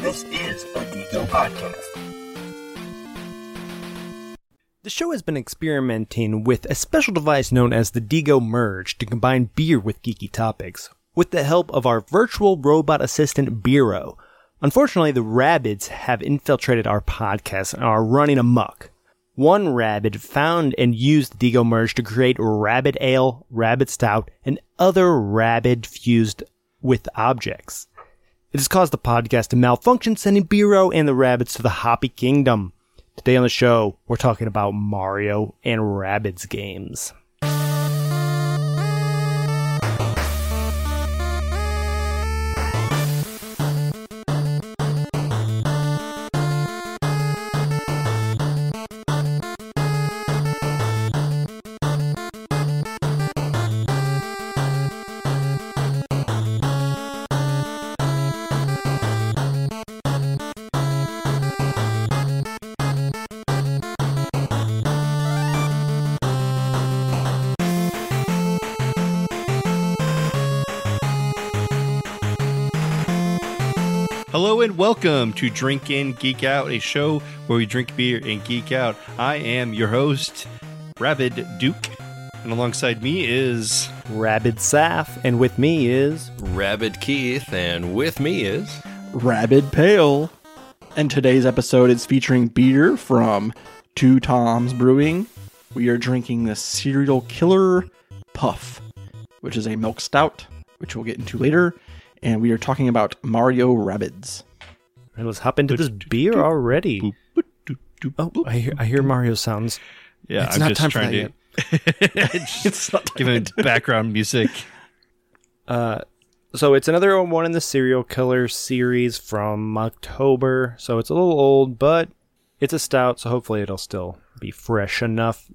This is a Digo podcast. The show has been experimenting with a special device known as the Digo Merge to combine beer with geeky topics, with the help of our virtual robot assistant Beep-0. Unfortunately, the Rabbids have infiltrated our podcast and are running amok. One rabbit found and used the Digo Merge to create rabbit ale, rabbit stout, and other rabbit fused with objects. It has caused the podcast to malfunction, sending Beep-0 and the Rabbids to the Hoppy Kingdom. Today on the show, we're talking about Mario and Rabbids games. Welcome to Drink In Geek Out, a show where we drink beer and geek out. I am your host, Rabid Duke, and alongside me is Rabid Saf, and with me is Rabid Keith, and with me is Rabid Pale. And today's episode is featuring beer from Two Toms Brewing. We are drinking the Cereal Killer Puff, which is a milk stout, which we'll get into later. And we are talking about Mario Rabbids. Right, let's hop into this beer already. Oh, I hear, I hear Mario sounds. yeah. It's I'm not just time for that to It's not give it background music. Uh, so it's another one in the cereal killer series from October. So it's a little old, but it's a stout, so hopefully it'll still be fresh enough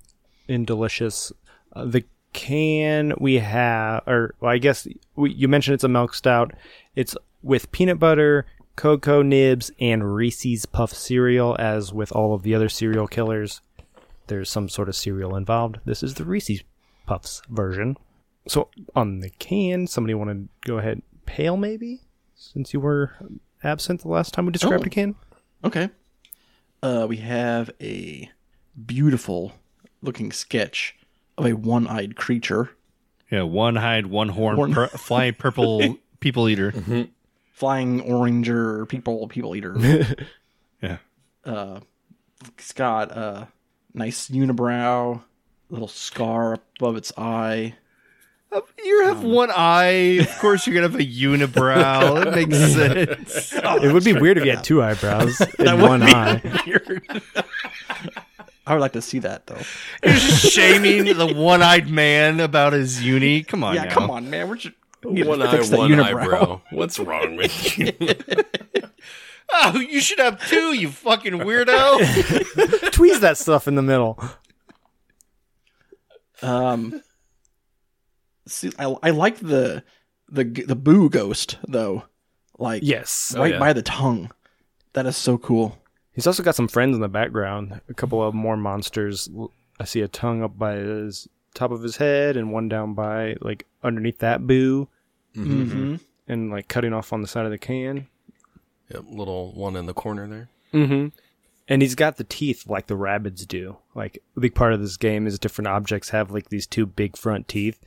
and delicious. Uh, the can we have, or well, I guess we, you mentioned it's a milk stout. It's with peanut butter, cocoa nibs, and Reese's Puff cereal. As with all of the other cereal killers, there's some sort of cereal involved. This is the Reese's Puffs version. So on the can, somebody want to go ahead, pale maybe, since you were absent the last time we described Oh. a can. Okay. Uh, we have a beautiful looking sketch of a one eyed creature Yeah, one hide, one horn, Horn. per- flying purple people eater. Flying oranger people people eater. Yeah. uh, it's got a nice unibrow, little scar above its eye. You have one eye. Of course, you're gonna have a unibrow. That makes sense. it would be weird if you had two eyebrows and one eye. I would like to see that though. You're just shaming the one-eyed man about his uni. Come on, yeah, now. come on, man. We're just we need to one eye, fix one unibrow. eyebrow. What's wrong with you? Oh, you should have two, you fucking weirdo. Tweeze that stuff in the middle. Um, see, I I like the the the boo ghost though, like Yes. Oh, right yeah. by the tongue. That is so cool. He's also got some friends in the background. A couple of more monsters. I see a tongue up by his top of his head and one down by like underneath that boo Mm-hmm. and like cutting off on the side of the can. Yep, little one in the corner there. Mm-hmm. And he's got the teeth like the Rabbids do. Like a big part of this game is different objects have like these two big front teeth.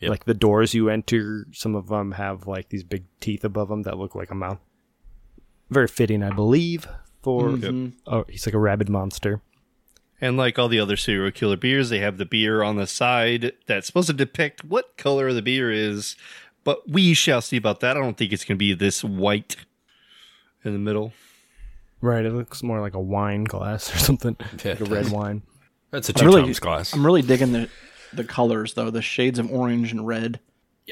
Yep. Like the doors you enter, some of them have like these big teeth above them that look like a mouth. Very fitting, I believe, for oh, he's like a rabid monster. and like all the other cereal killer beers, they have the beer on the side that's supposed to depict what color the beer is. But we shall see about that. I don't think it's going to be this white in the middle. Right, it looks more like a wine glass or something, Yeah, like a red wine. That's a I'm two really- times glass. I'm really digging the the colors though, the shades of orange and red.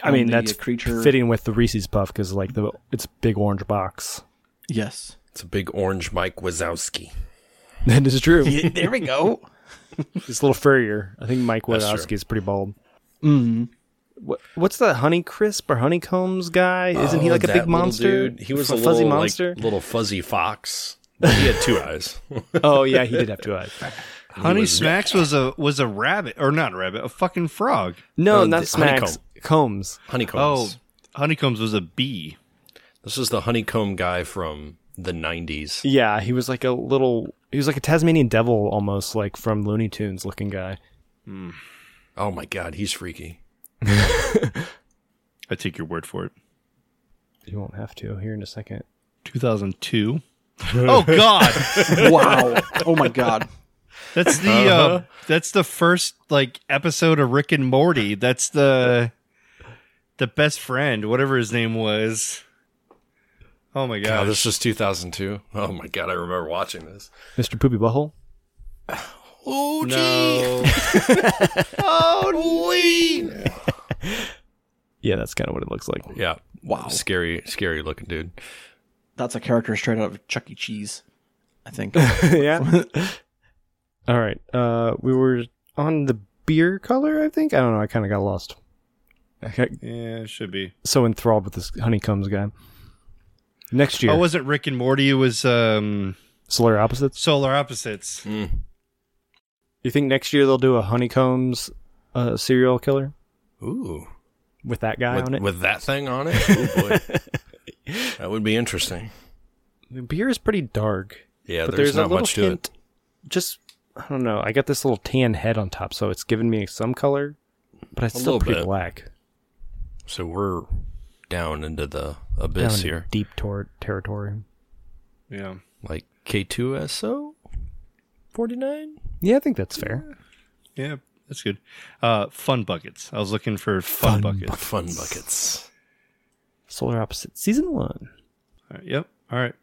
I mean, that's creature. fitting with the Reese's Puff because like the it's big orange box. Yes. It's a big orange Mike Wazowski. That is true. there we go. It's a little furrier. I think Mike That's Wazowski is pretty bald. Mm. What, what's the Honey Crisp or Honeycombs guy? Isn't he Oh, like a big monster? dude. He was a a fuzzy little, monster. like, little fuzzy fox. But he had two eyes. oh yeah, he did have two eyes. Honey was- Smacks was a was a rabbit or not a rabbit, a fucking frog. No, No, not the Smacks. honeycomb. Combs. Oh, Honeycombs. Honeycombs was a bee. This is the honeycomb guy from the '90s. Yeah, he was like a little. He was like a Tasmanian devil, almost like from Looney Tunes looking guy. Hmm. Oh my god, he's freaky. I take your word for it. You won't have to here in a second. 2002. oh God, wow. Oh my god. that's the uh, that's the first like episode of Rick and Morty. That's the the best friend, whatever his name was. Oh my God, god, this was 2002. Oh my god, I remember watching this. Mr. Poopy Butthole. Oh no. oh wee. Yeah, that's kind of what it looks like. Yeah, Wow. scary, scary looking dude. That's a character straight out of Chuck E. Cheese. I think. yeah. All right. Uh, we were on the beer color. I think. I don't know. I kind of got lost. I got yeah, it should be. so enthralled with this honeycombs guy. Next year, Oh, was it Rick and Morty? It was um, solar opposites. Solar Opposites. You think next year they'll do a honeycombs uh, cereal killer Ooh, with that guy on with, it? with that thing on it. Oh boy, that would be interesting. the beer is pretty dark. Yeah, but there's, there's, not little much to hint. Just I don't know. I got this little tan head on top, so it's giving me some color, but it's A still pretty bit. black. So we're down into the abyss in here, deep tor- territory. Yeah. like K2SO 49. Yeah, I think that's fair. Yeah, that's good. Uh, fun buckets. I was looking for fun, buckets. Fun buckets. Solar opposite season one. All right, yep. All right.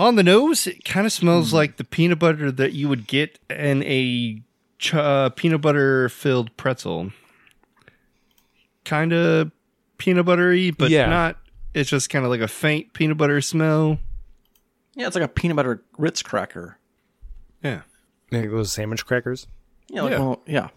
On the nose, it kind of smells like the peanut butter that you would get in a ch- uh, peanut butter filled pretzel. Kind of peanut buttery, but Yeah. not. It's just kind of like a faint peanut butter smell. Yeah, it's like a peanut butter Ritz cracker. Yeah. Like those sandwich crackers. Yeah, like, Yeah. well, yeah.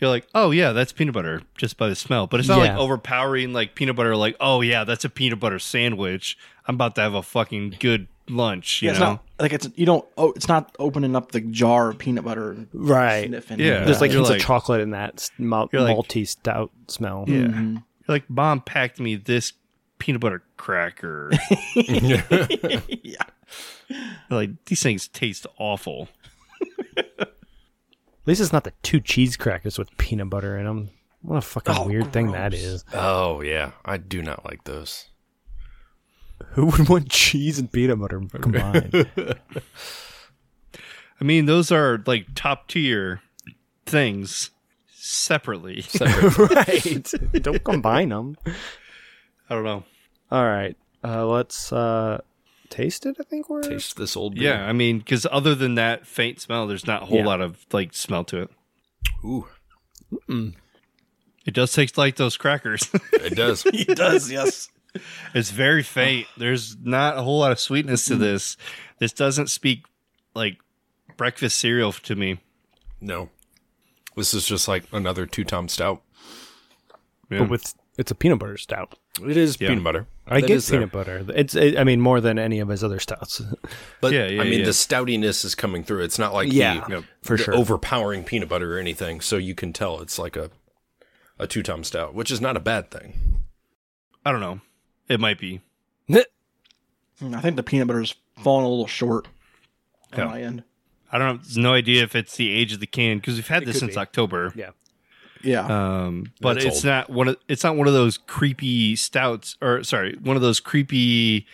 You're like, oh yeah, that's peanut butter just by the smell. But it's not like overpowering like peanut butter. Like, oh yeah, that's a peanut butter sandwich. I'm about to have a fucking good lunch. You Yeah, it's know? not like it's you don't. Oh, it's not opening up the jar of peanut butter. And Right. Sniffing. Yeah. There's like You're hints like- of chocolate in that s- mal- You're like- malty stout smell. Yeah. Mm-hmm. You're like, mom packed me this peanut butter cracker. yeah. Like, these things taste awful. At least it's not the two cheese crackers with peanut butter in them. What a fucking Oh, weird thing that is. Oh yeah, I do not like those. Who would want cheese and peanut butter combined? I mean, those are like top tier things separately. right. Don't combine them. I don't know. All right. Uh, let's uh, taste it. I think we're. Taste this old beer. Yeah, I mean, because other than that faint smell, there's not a whole Yeah. lot of like smell to it. Ooh, It does taste like those crackers. it does. It does. Yes. It's very faint. There's not a whole lot of sweetness to mm. this. This doesn't speak like breakfast cereal to me. no, this is just like another two tom stout. Yeah. But with it's a peanut butter stout. It is Yeah. peanut butter. I That get is there. peanut butter. It's. It, I mean, more than any of his other stouts. But Yeah, yeah, I mean, yeah. the stoutiness is coming through. It's not like Yeah, the, for the sure. overpowering peanut butter or anything. So you can tell it's like a a two tom stout, which is not a bad thing. I don't know. It might be. Hmm, I think the peanut butter's falling a little short on Yeah. my end. I don't have no idea if it's the age of the can because we've had this since be. October. yeah. Yeah. Um, but That's it's old. not one of it's not one of those creepy stouts or sorry, one of those creepy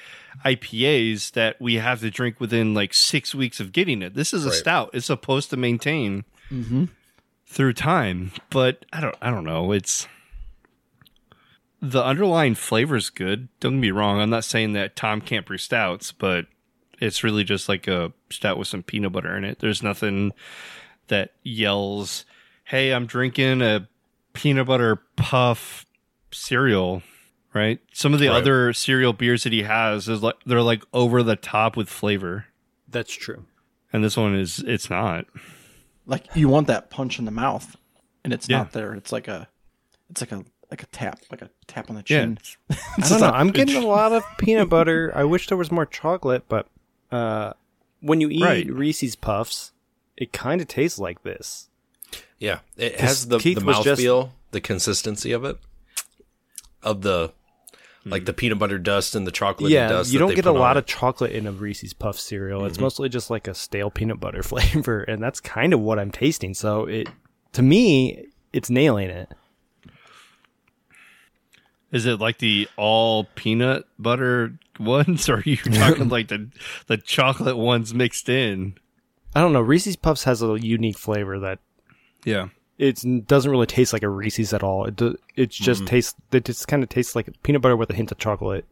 IPAs that we have to drink within like six weeks of getting it. This is a Right. stout. It's supposed to maintain mm-hmm. through time, but I don't I don't know. It's the underlying flavor is good. Don't get me wrong. I'm not saying that Tom can't brew stouts, but it's really just like a stout with some peanut butter in it. There's nothing that yells, "Hey, I'm drinking a peanut butter puff cereal." Right? Some of the Right. other cereal beers that he has is like they're like over the top with flavor, That's true. and this one is it's not. Like you want that punch in the mouth, and it's Yeah. not there. It's like a, it's like a like a tap, like a tap on the Yeah. chin. I don't know. I'm getting a lot of peanut butter. I wish there was more chocolate, but uh, when you eat Right. Reese's Puffs, it kind of tastes like this. Yeah, it has the Keith the was just- mouthfeel, the consistency of it, of the like the peanut butter dust and the chocolate yeah, dust. you don't they get a put on lot of chocolate in a Reese's Puff cereal. It's mm-hmm. mostly just like a stale peanut butter flavor, and that's kind of what I'm tasting. So it, to me, it's nailing it. Is it like the all peanut butter ones, or are you talking like the the chocolate ones mixed in? I don't know. Reese's Puffs has a unique flavor that Yeah. it doesn't really taste like a Reese's at all. It do, it just mm-hmm. tastes. It just kind of tastes like peanut butter with a hint of chocolate.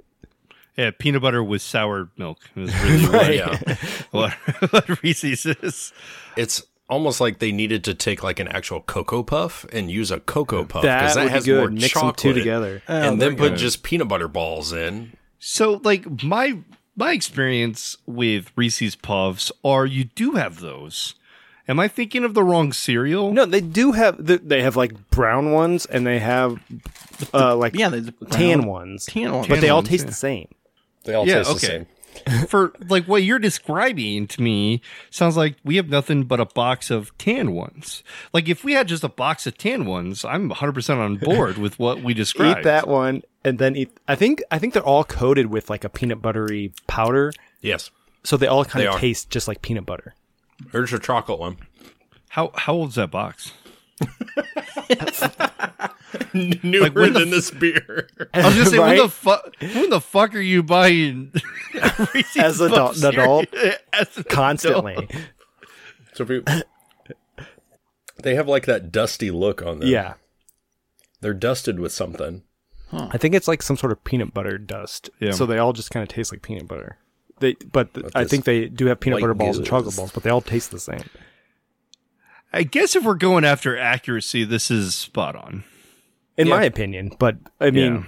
Yeah, peanut butter with sour milk is really Yeah, what, what, what Reese's is. it's almost like they needed to take like an actual cocoa puff and use a cocoa puff That because that would be has good. more Mix them two together. Oh, and then you put just peanut butter balls in. So, like my my experience with Reese's Puffs are you do have those. Am I thinking of the wrong cereal? No, they do have. They have like brown ones, and they have uh like Yeah, there's tan ones. Tan ones. but they all taste yeah. the same. They all Yeah, taste okay. the same. For like what you're describing to me sounds like we have nothing but a box of tan ones. Like if we had just a box of tan ones, I'm 100% on board with what we described. Eat that one, and then eat. I think I think they're all coated with like a peanut buttery powder, Yes, so they all kind They of are. taste just like peanut butter. Here's your chocolate one. How how old's that box? Newer when the than this beer. I was just saying, say when the fuck when the fuck are you buying Reese's As a Puff adult- an adult? As an Constantly, so if you, they have like that dusty look on them. yeah. they're dusted with something. I think it's like some sort of peanut butter dust. Yeah. So they all just kind of taste like peanut butter. They, but th- I think they do have peanut butter balls and chocolate balls, but they all taste the same. I guess if we're going after accuracy, this is spot on. in Yeah. my opinion. But I mean,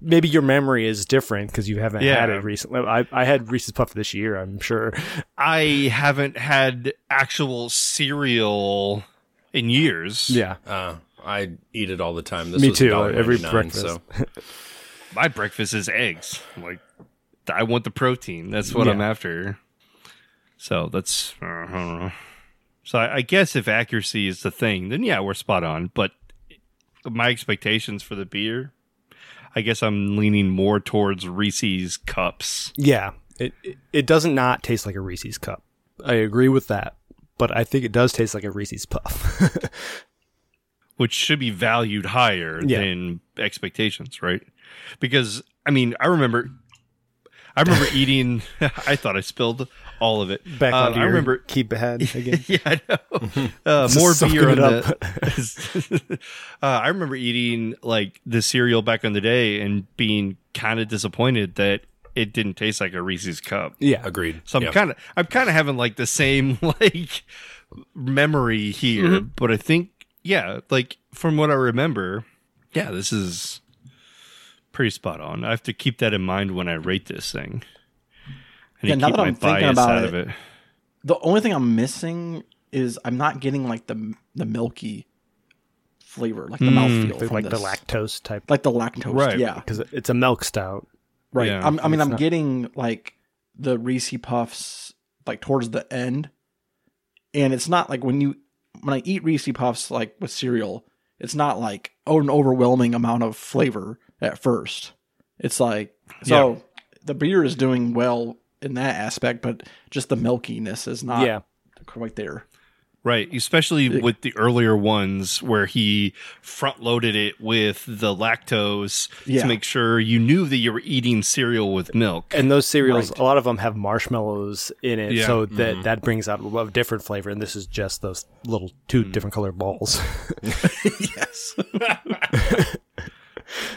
maybe your memory is different because you haven't Yeah. had it recently. I, I had Reese's Puff this year. I'm sure. I haven't had actual cereal in years. Yeah, Uh, I eat it all the time. This Me was too, $1.99, every breakfast. So My breakfast is eggs. Like I want the protein. That's what Yeah. I'm after. So that's uh, I don't know. So I, I guess if accuracy is the thing, then yeah, we're spot on. But my expectations for the beer, I guess I'm leaning more towards Reese's cups. yeah. It, it it doesn't not taste like a Reese's cup. I agree with that, but I think it does taste like a Reese's Puff. which should be valued higher Yeah. than expectations, right? Because I mean, I remember, I remember eating. I thought I spilled all of it. Back Uh, onto I remember. keep ahead again. Yeah, I know. Uh, more beer on it the. uh, I remember eating like the cereal back in the day and being kind of disappointed that it didn't taste like a Reese's cup. yeah, agreed. So I'm Yeah. kind of I'm kind of having like the same like memory here, Mm-hmm. but I think yeah, like from what I remember, yeah, this is pretty spot on. I have to keep that in mind when I rate this thing. I need Yeah, now that I'm thinking about it, it. The only thing I'm missing is I'm not getting like the the milky flavor, like the mm, mouthfeel They're like this. the lactose type like the lactose. Right. Yeah, because it's a milk stout. right. Yeah, I'm, I mean, I'm not- getting like the Reese Puffs like towards the end, and it's not like when you when I eat Reese Puffs like with cereal, it's not like oh, an overwhelming amount of flavor at first. It's like so the beer is doing well in that aspect, but just the milkiness is not yeah, quite there. Right, especially with the earlier ones where he front loaded it with the lactose Yeah. to make sure you knew that you were eating cereal with milk. and those cereals, Right. a lot of them have marshmallows in it, Yeah. so that mm-hmm. that brings out a different flavor. And this is just those little two mm. different colored balls. Yes.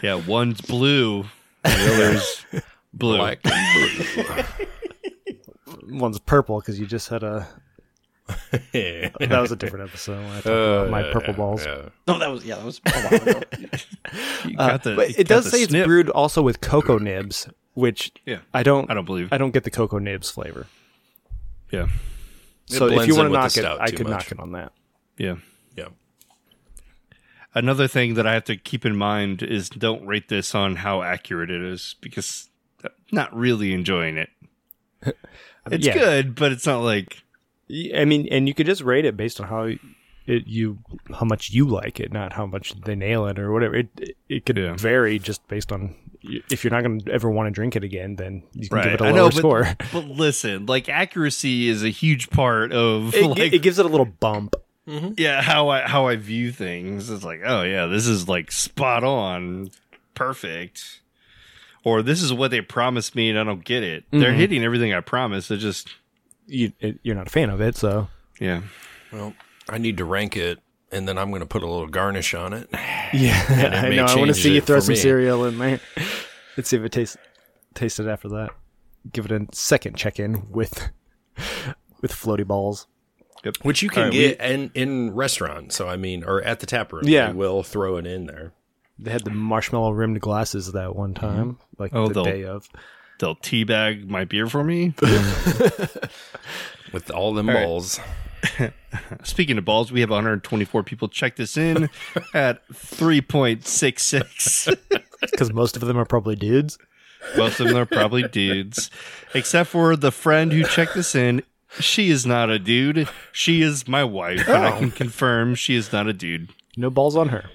Yeah, one's blue, the other's blue. Black and One's purple because you just had a. blue. That was a different episode. When I talked Uh, about my purple balls. yeah. no, that was yeah, that was a while ago. You Uh, got the- but you it got does the say it's brewed also with cocoa nibs, which Yeah, I don't. I don't believe. I don't get the cocoa nibs flavor. Yeah, So if blends you in want to with the knock it, stout I too could much. knock it on that. yeah. Another thing that I have to keep in mind is don't rate this on how accurate it is because I'm not really enjoying it. It's Yeah. good, but it's not like I mean, and you could just rate it based on how it you how much you like it, not how much they nail it or whatever. It it, it could Yeah. vary just based on if you're not going to ever want to drink it again, then you can give it a lower know, but, score. but listen, like accuracy is a huge part of It, like it gives it a little bump. Yeah how I how I view things. It's like oh yeah, this is like spot on, perfect. Or this is what they promised me and I don't get it. They're Mhm. hitting everything I promised. It just You it, you're not a fan of it, so yeah. Well, I need to rank it, and then I'm going to put a little garnish on it. yeah. it I know. I want to see you throw some me. cereal in there. Let's see if it tastes tasted after that. Give it a second check in with with floaty balls. Which you can All right, get in, in restaurants. So, I mean, or at the tap room. Yeah. They will throw it in there. They had the marshmallow rimmed glasses that one mm-hmm. time, like Oh, the they'll- day of. They'll teabag my beer for me. With all them All right. balls. Speaking of balls, we have 124 people check this in at 3.66. because most of them are probably dudes. Most of them are probably dudes, except for the friend who checked this in. She is not a dude. She is my wife, and I can confirm she is not a dude. No balls on her.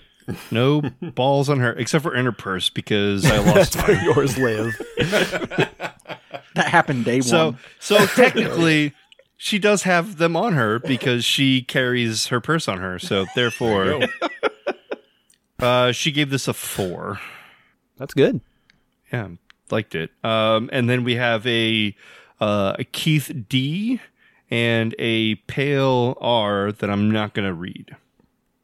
No balls on her, except for in her purse because I lost Where mine. yours live. That happened day So, one. so technically, she does have them on her because she carries her purse on her. So therefore, uh, she gave this a four. That's good. Yeah, liked it. Um, and then we have a uh, a Keith D and a Pale R that I'm not going to read.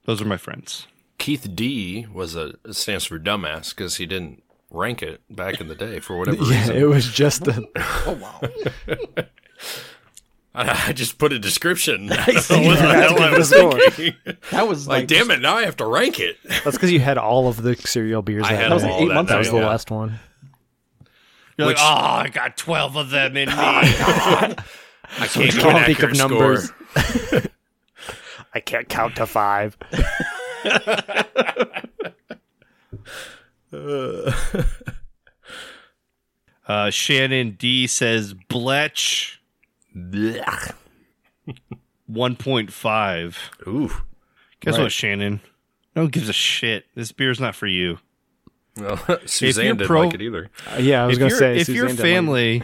Those are my friends. Keith D was a stands for dumbass because he didn't rank it back in the day for whatever Yeah, reason. it was just a. Oh wow. I, I just put a description. you had to give it a score. That was like, like, damn it! Now I have to rank it. That's because you had all of the cereal beers. I that had night. was like all eight that months That was the yeah. last one. You're Which- like, oh, I got 12 of them in me. I can't give think of numbers. I can't count to five. Uh, Shannon D says Bletch 1.5. Ooh. Guess Right. what, Shannon? No one gives a shit. This beer's not for you. Well, Suzanne didn't pro- like it either. Uh, yeah, I was going to say if your Suzanne like- family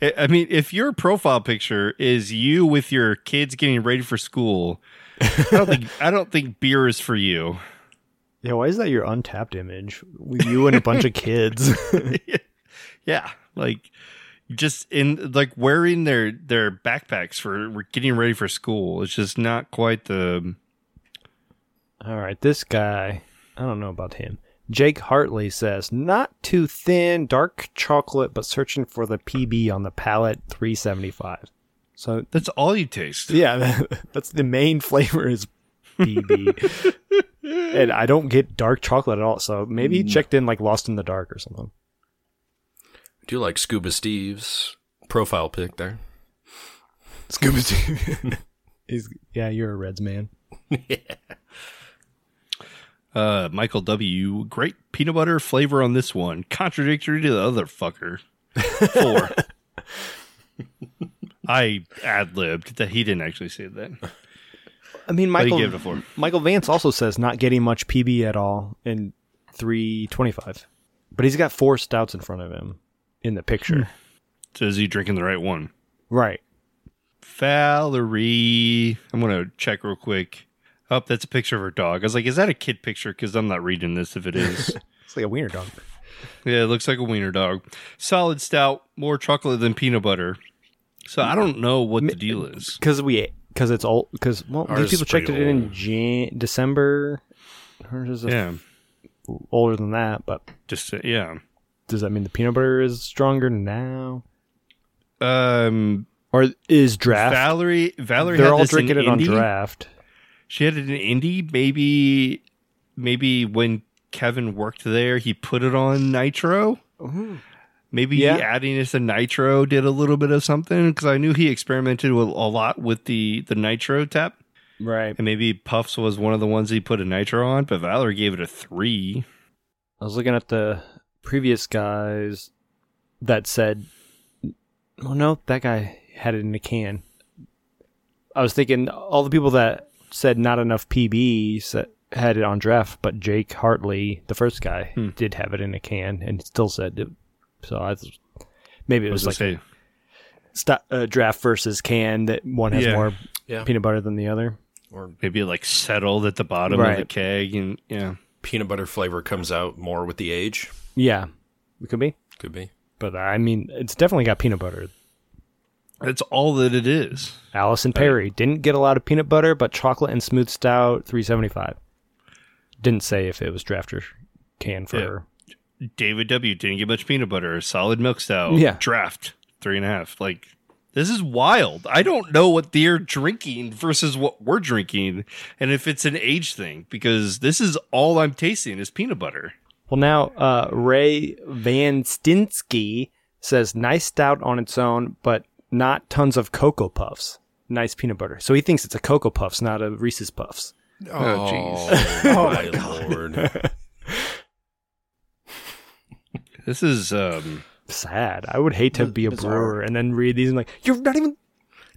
I- I mean, if your profile picture is you with your kids getting ready for school, I don't think I don't think beer is for you. yeah, why is that your Untappd image? You and a bunch of kids. Yeah, like just in like wearing their their backpacks for getting ready for school. It's just not quite the All right, this guy, I don't know about him. Jake Hartley says, not too thin, dark chocolate, but searching for the PB on the palate, 375. So, that's all you taste. yeah, that's the main flavor is PB. and I don't get dark chocolate at all. So maybe he mm. checked in like Lost in the Dark or something. Do you like Scuba Steve's profile pic there? Scuba Steve. He's, yeah, you're a Reds man. Uh, Michael W. Great peanut butter flavor on this one. Contradictory to the other fucker. Four. I ad libbed that he didn't actually say that. I mean, But he Michael, gave it a four. Michael Vance also says not getting much PB at all in 325. But he's got four stouts in front of him in the picture. So is he drinking the right one? Right. Valerie. I'm gonna check real quick. Oh, that's a picture of her dog. I was like, is that a kid picture? Because I'm not reading this if it is. It's like a wiener dog. yeah, it looks like a wiener dog. Solid stout, more chocolate than peanut butter. So I don't know what the deal is. Because we, because it's old, because, well, Ours these people checked it pretty in. Jan- December. Hers is a Yeah, older than that, but just uh, yeah. does that mean the peanut butter is stronger now? Um, Or is draft? Valerie. Valerie. They're had all this in drinking it on draft. She had it in Indy. Maybe, maybe when Kevin worked there, he put it on Nitro. Maybe Yeah. adding it to Nitro did a little bit of something because I knew he experimented with, a lot with the the Nitro tap, Right. and maybe Puffs was one of the ones he put a Nitro on. But Valerie gave it a three. I was looking at the previous guys that said, well, no, that guy had it in a can. I was thinking all the people that said not enough PBs had it on draft, but Jake Hartley, the first guy, did have it in a can and still said it. So I was, maybe it was was like like, say, st- uh, draft versus can that one has Yeah. more Yeah. peanut butter than the other. Or maybe like settled at the bottom of the keg, and yeah, peanut butter flavor comes out more with the age. Yeah, it could be. Could be. But I mean, it's definitely got peanut butter. That's all that it is. Allison Perry didn't get a lot of peanut butter, but chocolate and smooth stout, three seventy five. Didn't say if it was draft or can for her. David W didn't get much peanut butter. Solid milk stout. Yeah. Draft three and a half. Like this is wild. I don't know what they're drinking versus what we're drinking, and if it's an age thing because this is all I'm tasting is peanut butter. Well, now uh, Ray Van Stinsky says nice stout on its own, but not tons of cocoa puffs. Nice peanut butter. So he thinks it's a cocoa puffs, not a Reese's puffs. Oh, jeez. Oh, my lord. This is um. Sad. I would hate to be a bizarre. brewer and then read these and like you're not even.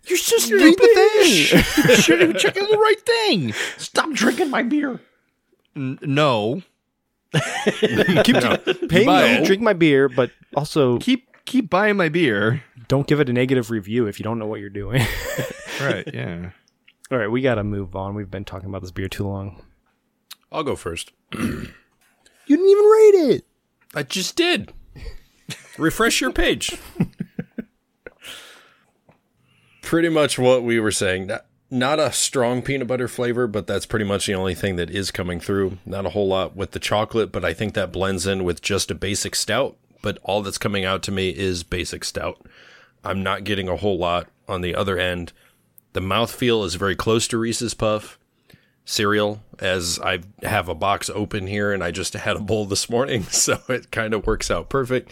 You're just Read read the thing. you should have checking the right thing. Stop drinking my beer. N- no, Keep paying buy me drink my beer, but also keep keep buying my beer. don't give it a negative review if you don't know what you're doing. Right. Yeah. All right, we got to move on. We've been talking about this beer too long. I'll go first. You didn't even rate it. I just did. Refresh your page. pretty much what we were saying. Not, not a strong peanut butter flavor, but that's pretty much the only thing that is coming through. Not a whole lot with the chocolate, but I think that blends in with just a basic stout. But all that's coming out to me is basic stout. I'm not getting a whole lot on the other end. The mouthfeel is very close to Reese's Puff cereal as I have a box open here and I just had a bowl this morning. So it kind of works out perfect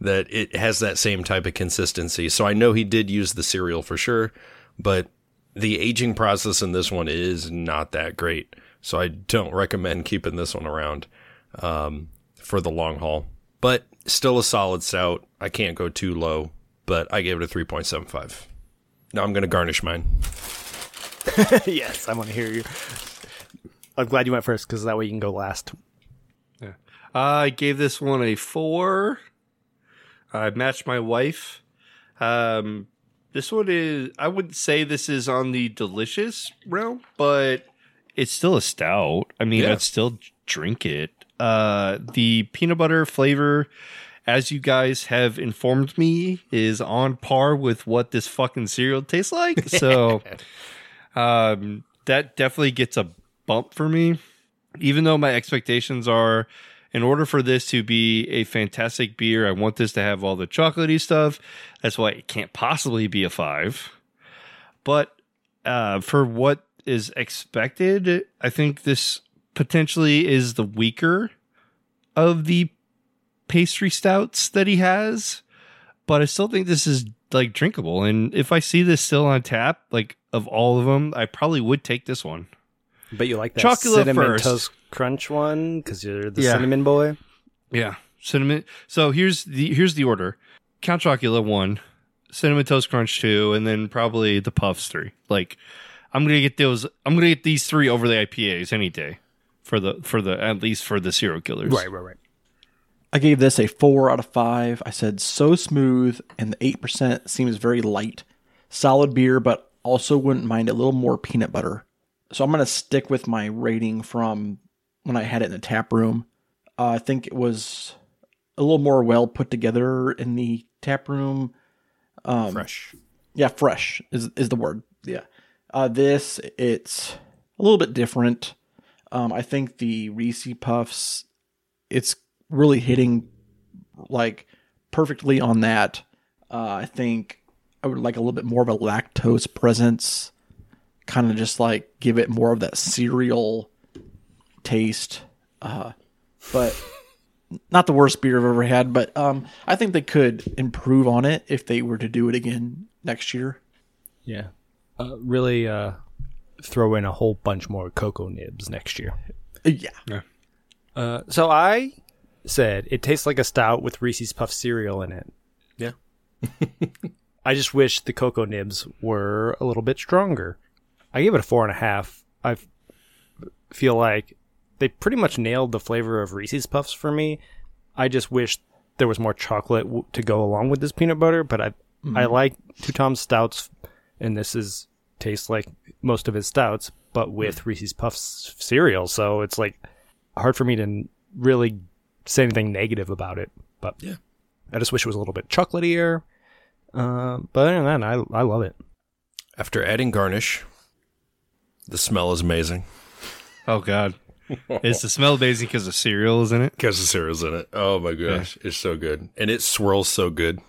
that it has that same type of consistency. So I know he did use the cereal for sure, but the aging process in this one is not that great. So I don't recommend keeping this one around um, for the long haul. But still a solid stout. I can't go too low, but I gave it a 3.75. Now I'm going to garnish mine. yes, I want to hear you. I'm glad you went first because that way you can go last. Yeah. I gave this one a four. I matched my wife. Um, this one is, I wouldn't say this is on the delicious realm, but it's still a stout. I mean, Yeah. I'd still drink it. Uh, the peanut butter flavor, as you guys have informed me, is on par with what this fucking cereal tastes like. So, um, that definitely gets a bump for me. Even though my expectations are, in order for this to be a fantastic beer, I want this to have all the chocolatey stuff. That's why it can't possibly be a five. But uh, for what is expected, I think this potentially is the weaker of the pastry stouts that he has. But I still think this is like drinkable. And if I see this still on tap, like of all of them, I probably would take this one. But you like that Chocolate cinnamon first. toast crunch one because you're the Yeah. cinnamon boy. Yeah, cinnamon. So here's the here's the order: Count Chocula one, cinnamon toast crunch two, and then probably the puffs three. Like, I'm gonna get those. I'm gonna get these three over the IPAs any day for the for the at least for the cereal killers. right, right. Right. I gave this a four out of five. I said so smooth, and the eight percent seems very light. Solid beer, but also wouldn't mind a little more peanut butter. So I'm gonna stick with my rating from when I had it in the tap room. Uh, I think it was a little more well put together in the tap room. Fresh. Yeah, fresh is is the word. Yeah. Uh, this it's a little bit different. Um, I think the Reese Puffs, it's really hitting like perfectly on that. Uh, I think I would like a little bit more of a lactose presence, kind of just like give it more of that cereal taste. Uh, but not the worst beer I've ever had. But um, I think they could improve on it if they were to do it again next year. Yeah. Uh, really uh, throw in a whole bunch more cocoa nibs next year. Uh, Yeah. Uh, so I said it tastes like a stout with Reese's Puff cereal in it. Yeah. I just wish the cocoa nibs were a little bit stronger. I gave it a four and a half. I feel like they pretty much nailed the flavor of Reese's Puffs for me. I just wish there was more chocolate w- to go along with this peanut butter, but I I like Two Tom's stouts, and this is tastes like most of his stouts, but with Reese's Puffs cereal. So it's like hard for me to really say anything negative about it. But Yeah. I just wish it was a little bit chocolatier. Um, but other than that, I I love it. After adding garnish, the smell is amazing. Oh God, is the smell amazing because the cereal is in it? Because the cereal's in it. Oh my gosh, it's so good, and it swirls so good.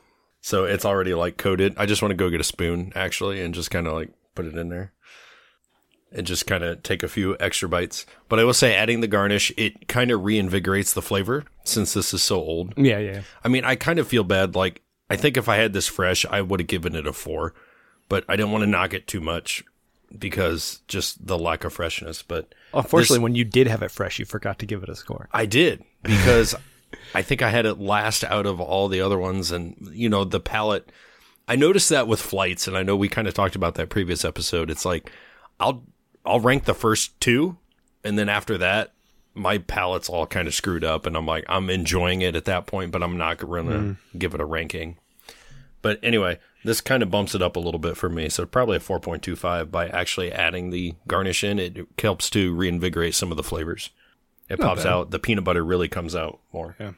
So it's already like coated. I just want to go get a spoon actually, and just kind of like put it in there, and just kind of take a few extra bites. But I will say, adding the garnish, it kind of reinvigorates the flavor since this is so old. Yeah, yeah. I mean, I kind of feel bad. Like, I think if I had this fresh, I would have given it a four, but I didn't want to knock it too much because just the lack of freshness. But Unfortunately, this- when you did have it fresh, you forgot to give it a score. I did because I think I had it last out of all the other ones, and you know the palate. I noticed that with flights, and I know we kind of talked about that previous episode. It's like I'll I'll rank the first two, and then after that, my palate's all kind of screwed up, and I'm like I'm enjoying it at that point, but I'm not gonna mm. give it a ranking. But anyway, this kind of bumps it up a little bit for me, so probably a 4.25 by actually adding the garnish in. It helps to reinvigorate some of the flavors. It pops out. The peanut butter really comes out more. Yeah.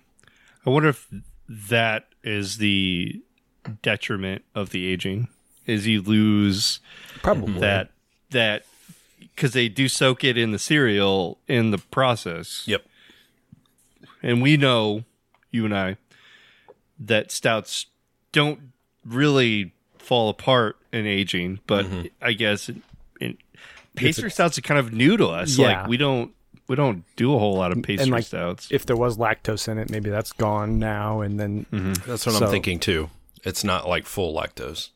I wonder if that is the detriment of the aging. Is you lose Probably that that because they do soak it in the cereal in the process. Yep. and we know you and I that stouts don't really fall apart in aging, but Mm-hmm. I guess in, in pastry stouts are kind of new to us. Yeah. Like we don't we don't do a whole lot of pastry like, stouts. If there was lactose in it, maybe that's gone now. And then That's what So- I'm thinking too. It's not like full lactose.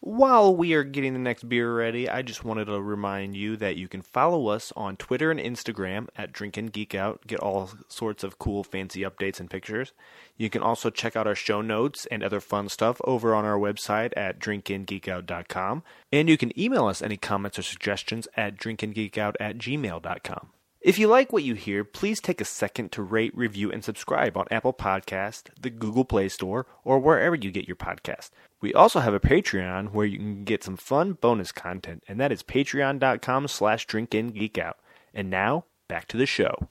While we are getting the next beer ready, I just wanted to remind you that you can follow us on Twitter and Instagram at Drink In Geek Out, get all sorts of cool, fancy updates and pictures. You can also check out our show notes and other fun stuff over on our website at drinkingeekout.com. And you can email us any comments or suggestions at drinkingeekout at gmail.com. If you like what you hear, please take a second to rate, review, and subscribe on Apple Podcast, the Google Play Store, or wherever you get your podcast. We also have a Patreon where you can get some fun bonus content, and that is patreon.com slash drinkingeekout. And now, back to the show.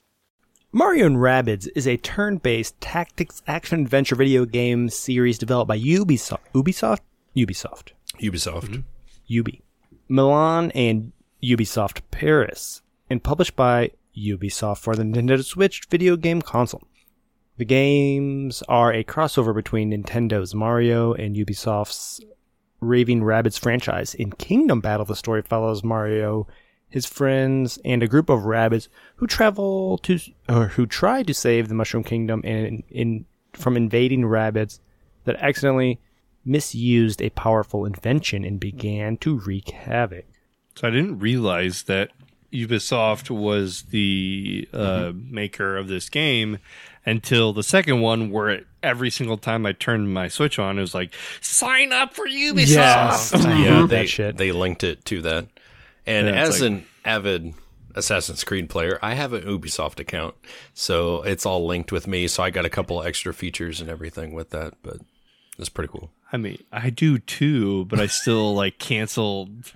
Mario and Rabbids is a turn-based tactics action adventure video game series developed by Ubisoft. Ubisoft? Ubisoft. Ubisoft. Mm-hmm. Ubi. Milan and Ubisoft Paris, and published by Ubisoft for the Nintendo Switch video game console. The games are a crossover between Nintendo's Mario and Ubisoft's Raving Rabbids franchise. In Kingdom Battle, the story follows Mario, his friends, and a group of Rabbids who travel to or who try to save the Mushroom Kingdom and in from invading Rabbids that accidentally misused a powerful invention and began to wreak havoc. So I didn't realize that Ubisoft was the uh, maker of this game until the second one, where it, every single time I turned my Switch on, it was like, "Sign up for Ubisoft." Yeah, that they, shit. they linked it to that. And Yeah, as like- an avid Assassin's Creed player, I have an Ubisoft account. So it's all linked with me. So I got a couple extra features and everything with that, but it's pretty cool. I mean, I do too, but I still like canceled.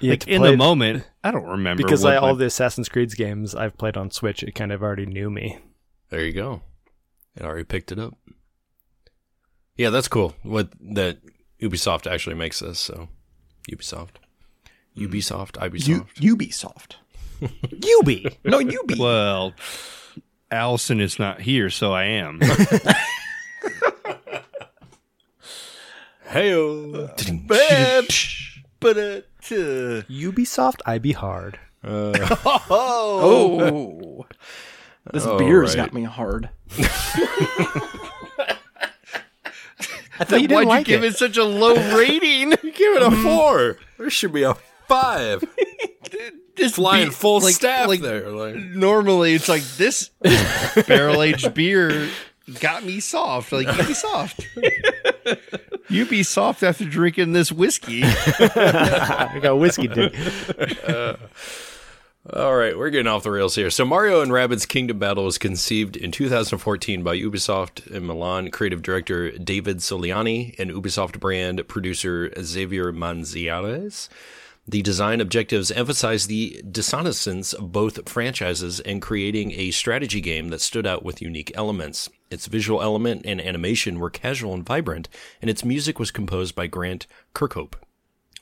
You Like to in the it- moment, I don't remember because I, all my- the Assassin's Creed games I've played on Switch, it kind of already knew me. There you go. It already picked it up. Yeah, that's cool. What that Ubisoft actually makes this. So Ubisoft, Ubisoft, Ubisoft. U- Ubisoft. Ubi. No, Ubi. Well, Allison is not here, so I am. Hey, but uh, Ubisoft, I be hard. Uh, oh. oh. This Oh, beer's right. got me hard. I thought you didn't why'd like you give it. it such a low rating? give it a mm-hmm. four. There should be a five. Just Flying be- full like- staff like, there. Like, Normally, it's like this barrel aged beer got me soft. Like you be soft. you be soft after drinking this whiskey. I got whiskey dick. Uh, all right, we're getting off the rails here. So, Mario and Rabbids Kingdom Battle was conceived in 2014 by Ubisoft in Milan creative director David Soliani and Ubisoft brand producer Xavier Manzanares. The design objectives emphasize the dissonance of both franchises and creating a strategy game that stood out with unique elements. Its visual element and animation were casual and vibrant, and its music was composed by Grant Kirkhope.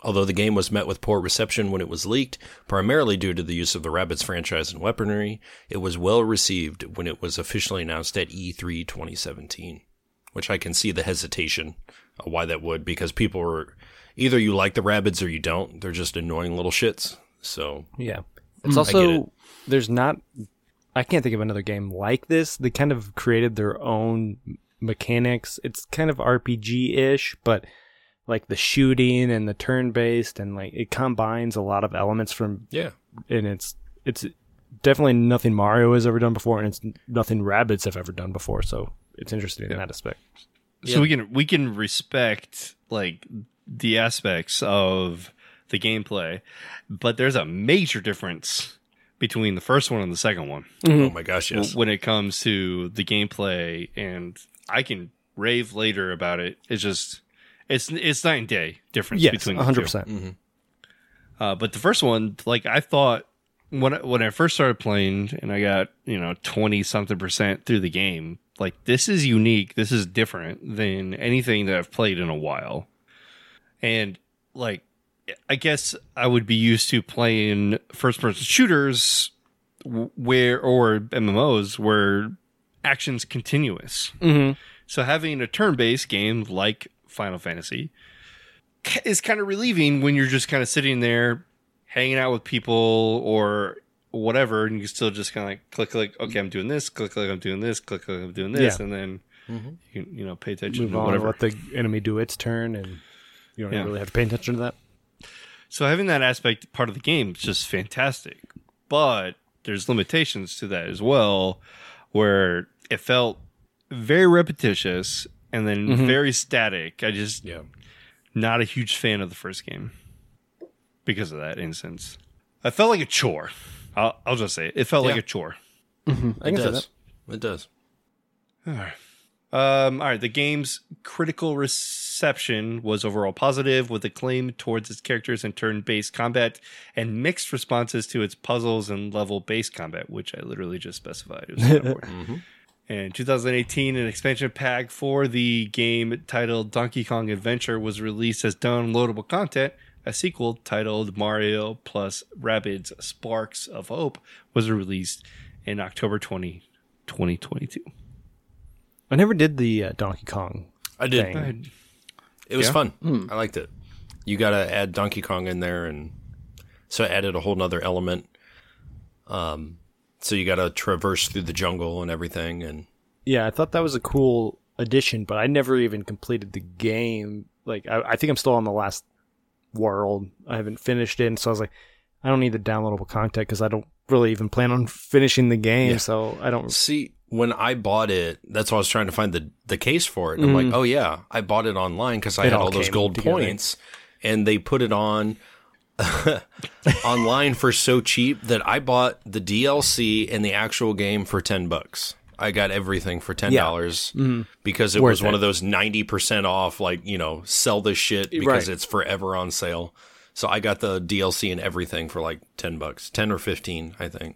Although the game was met with poor reception when it was leaked, primarily due to the use of the Rabbids franchise and weaponry, it was well received when it was officially announced at E E3 2017. Which I can see the hesitation why that would, because people were either you like the Rabbids or you don't. They're just annoying little shits. So, Yeah. It's Mm, I get it. also there's not I can't think of another game like this. They kind of created their own mechanics. It's kind of RPG-ish, but like the shooting and the turn-based and like it combines a lot of elements from yeah. and it's it's definitely nothing Mario has ever done before and it's nothing Rabbids have ever done before, so it's interesting in that aspect. So we can we can respect like the aspects of the gameplay, but there's a major difference between the first one and the second one Oh my gosh, yes. when it comes to the gameplay. And I can rave later about it. It's just it's it's night and day difference Yes, between 100%. two. percent Uh, but the first one, like I thought when I, when I first started playing, and I got you know twenty something percent through the game, like this is unique. This is different than anything that I've played in a while. And like, I guess I would be used to playing first person shooters, where or MMOs where action's continuous. Mhm. So having a turn-based game like Final Fantasy is kind of relieving when you're just kind of sitting there hanging out with people or whatever and you can still just kind of like click click okay I'm doing this click click I'm doing this click click I'm doing this Yeah. and then you, you know pay attention Move to on, whatever let the enemy do its turn and you don't Yeah. really have to pay attention to that. so having that aspect part of the game is just fantastic but there's limitations to that as well where it felt very repetitious and then mm-hmm. very static I just Yeah. not a huge fan of the first game because of that instance. I felt like a chore. I'll, I'll just say it. It felt like a chore. Mm-hmm. I It can see does. It does. Um, all right. The game's critical reception was overall positive, with acclaim towards its characters and turn based combat, and mixed responses to its puzzles and level based combat, which I literally just specified. It was kind of boring. In 2018, an expansion pack for the game titled Donkey Kong Adventure was released as downloadable content. A sequel titled Mario plus Rabbids Sparks of Hope was released in October 20, 2022. I never did the uh, Donkey Kong. I did. Thing. It was Yeah? fun. I liked it. You got to add Donkey Kong in there, and so it added a whole nother element. Um, so you got to traverse through the jungle and everything, and Yeah, I thought that was a cool addition, but I never even completed the game. Like, I, I think I'm still on the last world. I haven't finished it, and so I was like, I don't need the downloadable content because I don't really even plan on finishing the game. So I don't. see when I bought it. That's why I was trying to find the the case for it. And I'm like, mm-hmm. oh yeah, I bought it online because I It had all all those gold together. points, and they put it on. online for so cheap that I bought the DLC and the actual game for 10 bucks. I got everything for $10 mm-hmm. because it Worth was one it. of those 90% off like, you know, sell this shit because Right. it's forever on sale. So I got the DLC and everything for like 10 bucks, 10 or 15, I think.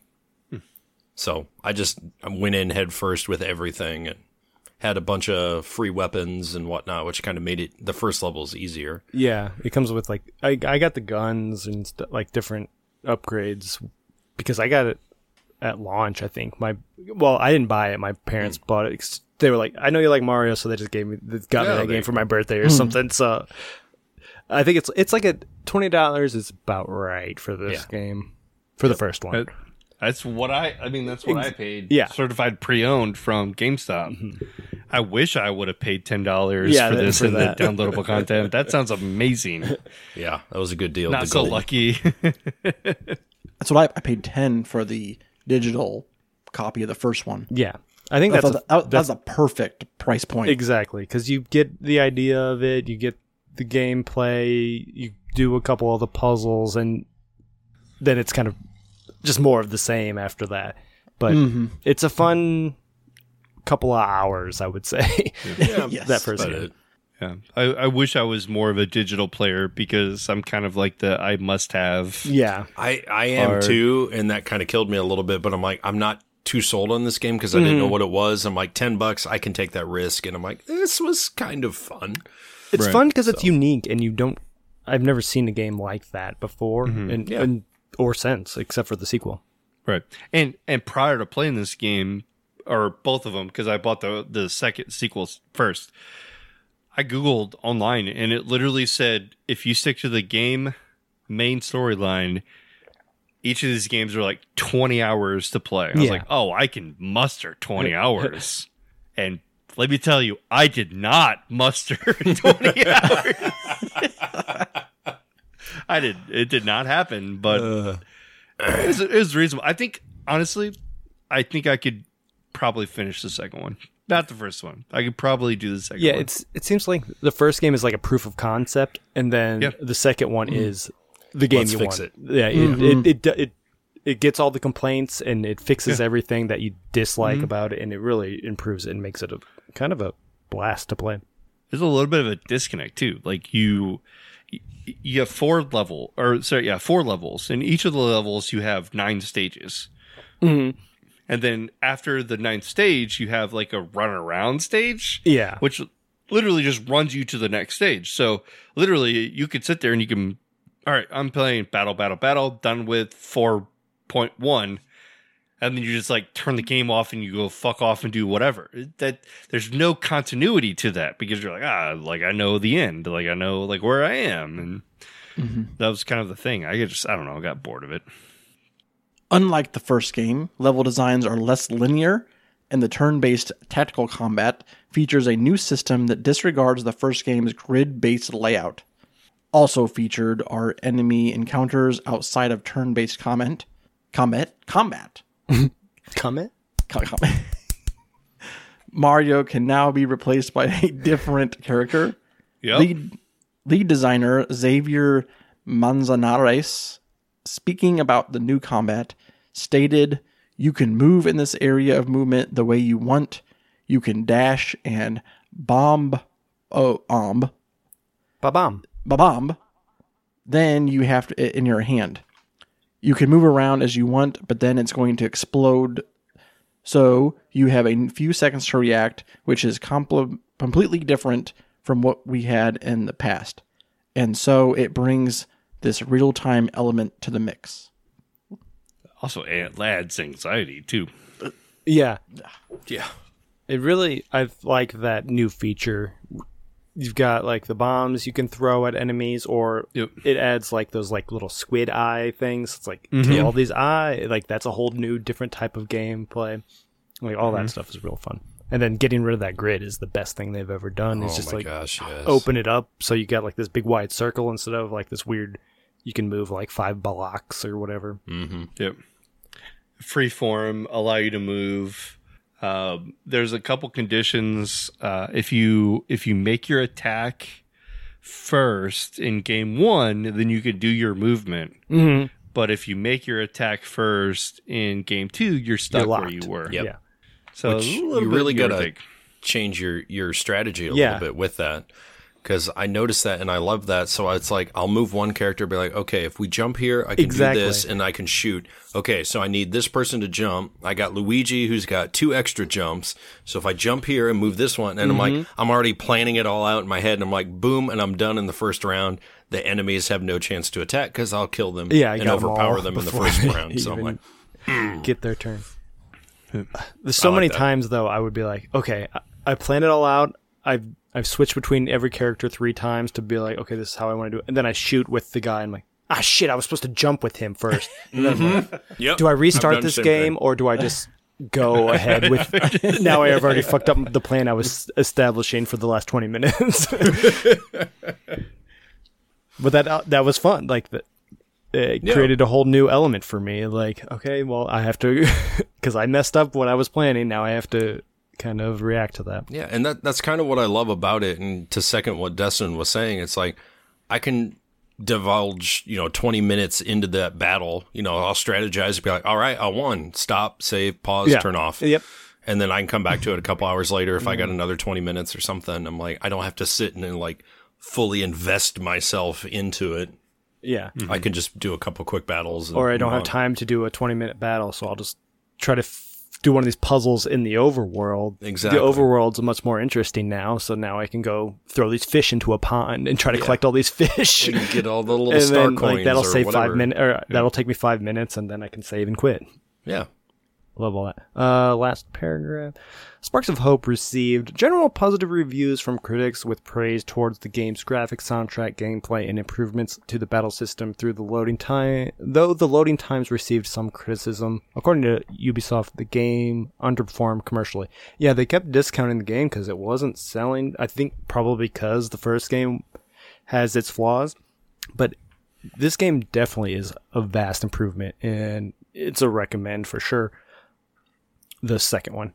So I just went in head first with everything and had a bunch of free weapons and whatnot, which kind of made it the first levels easier. Yeah, it comes with like I I got the guns and st- like different upgrades because I got it at launch. I think my well, I didn't buy it. My parents hmm. bought it. They were like, I know you like Mario, so they just gave me they got Yeah, me that they- game for my birthday or something. So I think it's it's like a twenty dollars is about right for this Yeah. game for the first one. That- That's what I. I mean, that's what I paid. yeah. certified pre-owned from GameStop. Mm-hmm. I wish I would have paid ten dollars Yeah, for that- this for and that. the downloadable content. That sounds amazing. Yeah, that was a good deal. Not so gold. lucky. That's what I, I paid ten for the digital copy of the first one. yeah, I think I that's, a, that, that, that's that's a perfect price point. exactly because you get the idea of it, you get the gameplay, you do a couple of the puzzles, and then it's kind of just more of the same after that. But Mhm. it's a fun couple of hours, I would say. Yes. that person. But Yeah, I, I wish I was more of a digital player because I'm kind of like the I must have. Yeah, I I am Hard. too, and that kind of killed me a little bit. But I'm like, I'm not too sold on this game because I Mm-hmm. didn't know what it was. I'm like, ten bucks, I can take that risk, and I'm like, this was kind of fun. it's Right. fun because it's unique, and you don't. I've never seen a game like that before, and, Yeah. and or since, except for the sequel. Right. And and prior to playing this game, or both of them, because I bought the the second sequels first, I googled online and it literally said if you stick to the game main storyline, each of these games are like twenty hours to play. I was like, oh, I can muster twenty hours, and let me tell you, I did not muster twenty hours. I did. It did not happen, but it, was, it was reasonable. I think honestly, I think I could probably finish the second one, not the first one. I could probably do the second. Yeah, one. it's it seems like the first game is like a proof of concept, and then Yeah. the second one mm-hmm. is the game Let's you fix want. it. Yeah, mm-hmm. it, it, it it it gets all the complaints and it fixes Yeah. everything that you dislike mm-hmm. about it, and it really improves it and makes it a kind of a blast to play. there's a little bit of a disconnect too. Like you, you have four level or sorry, yeah, four levels. In each of the levels, you have nine stages. Mm-hmm. And then after the ninth stage, you have like a run around stage. Yeah, which literally just runs you to the next stage. So literally, you could sit there and you can, all right, I'm playing battle, battle, battle, done with four point one, and then you just like turn the game off and you go fuck off and do whatever. That there's no continuity to that because you're like ah, like I know the end, like I know like where I am, and that was kind of the thing. I just I don't know, I got bored of it. Unlike the first game, level designs are less linear, and the turn based tactical combat features a new system that disregards the first game's grid based layout. Also featured are enemy encounters outside of turn based comment. Combat? Combat. Comment. Co- Mario can now be replaced by a different character. Yep. Lead, lead designer Xavier Manzanares, speaking about the new combat, stated, "You can move in this area of movement the way you want. You can dash and bomb, oh, omb, Ba-bam. ba-bomb. Then you have to in your hand. You can move around as you want, but then it's going to explode. So you have a few seconds to react, which is compl- completely different from what we had in the past. And so it brings this real time element to the mix. Also, it adds anxiety too. Yeah, Yeah. It really, I like that new feature. You've got like the bombs you can throw at enemies, or Yep. it adds like those like little squid eye things. It's like Mm-hmm. all these eye. Like that's a whole new different type of gameplay. Like all Mm-hmm. that stuff is real fun. And then getting rid of that grid is the best thing they've ever done. It's oh just like gosh, yes. open it up so you got like this big wide circle instead of like this weird. You can move like five blocks or whatever. mm-hmm. Yep. free form allow you to move. Um, there's a couple conditions. Uh, if you if you make your attack first in game one, then you can do your movement. Mm-hmm. But if you make your attack first in game two, you're stuck where you were. Yep. Yeah. So Which a little you bit really gotta change your your strategy a Yeah. little bit with that because I noticed that and I love that. So it's like I'll move one character, be like, okay, if we jump here, I can Exactly. do this and I can shoot. Okay, so I need this person to jump. I got Luigi who's got two extra jumps. So if I jump here and move this one, and I'm like, Mm-hmm. I'm already planning it all out in my head, and I'm like, boom, and I'm done in the first round. The enemies have no chance to attack because I'll kill them Yeah, I and overpower all them in the first round. So I'm like, get their turn. There's so like many that. times though I would be like, okay, I, I planned it all out. I've I've switched between every character three times to be like, okay, this is how I want to do it, and then I shoot with the guy. and I'm like, ah, shit, I was supposed to jump with him first. And then I'm like, yep. do I restart this game thing. or do I just go ahead with? now I have already fucked up the plan I was establishing for the last twenty minutes. but that uh, that was fun. Like the, it Yeah. created a whole new element for me. Like, okay, well, I have to because I messed up what I was planning. Now I have to kind of react to that. Yeah, and that that's kind of what I love about it. And to second what Destin was saying, it's like I can divulge, you know, 20 minutes into that battle. You know, I'll strategize and be like, all right, I won. Stop, save, pause, Yeah. turn off. Yep. And then I can come back to it a couple hours later if I got mm-hmm. another 20 minutes or something. I'm like, I don't have to sit and, like fully invest myself into it. Yeah. I can just do a couple quick battles. Or I don't have on. time to do a 20 minute battle, so I'll just try to f- do one of these puzzles in the overworld. Exactly. The overworld's much more interesting now, so now I can go throw these fish into a pond and try to collect all these fish. And get all the little and star then coins. like that'll save whatever. five minutes, or that'll take me five minutes, and then I can save and quit. Yeah. Love all that. Uh, last paragraph. Sparks of Hope received general positive reviews from critics with praise towards the game's graphics, soundtrack, gameplay, and improvements to the battle system through the loading time. Though the loading times received some criticism, according to Ubisoft, the game underperformed commercially. Yeah, they kept discounting the game because it wasn't selling. I think probably because the first game has its flaws, but this game definitely is a vast improvement and it's a recommend for sure. The second one.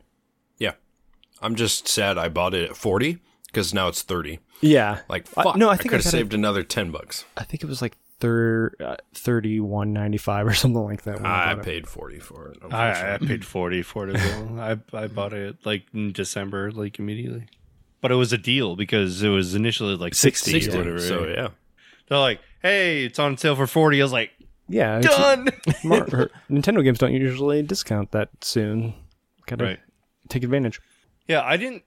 Yeah. I'm just sad I bought it at 40 because now it's 30. Yeah. Like, I- fuck. no, I I, think could I have got it- saved another 10 bucks. I think it was like thir- uh, 31.95 or something like that. I I paid 40 for it. I, I paid forty for it as well. I I bought it like in December, like immediately. But it was a deal because it was initially like sixty, 60, or whatever. So, yeah. They're like, "Hey, it's on sale for 40 I was like, Yeah. "Done." Mar- Nintendo games don't usually discount that soon. Gotta right. take advantage. Yeah, I didn't.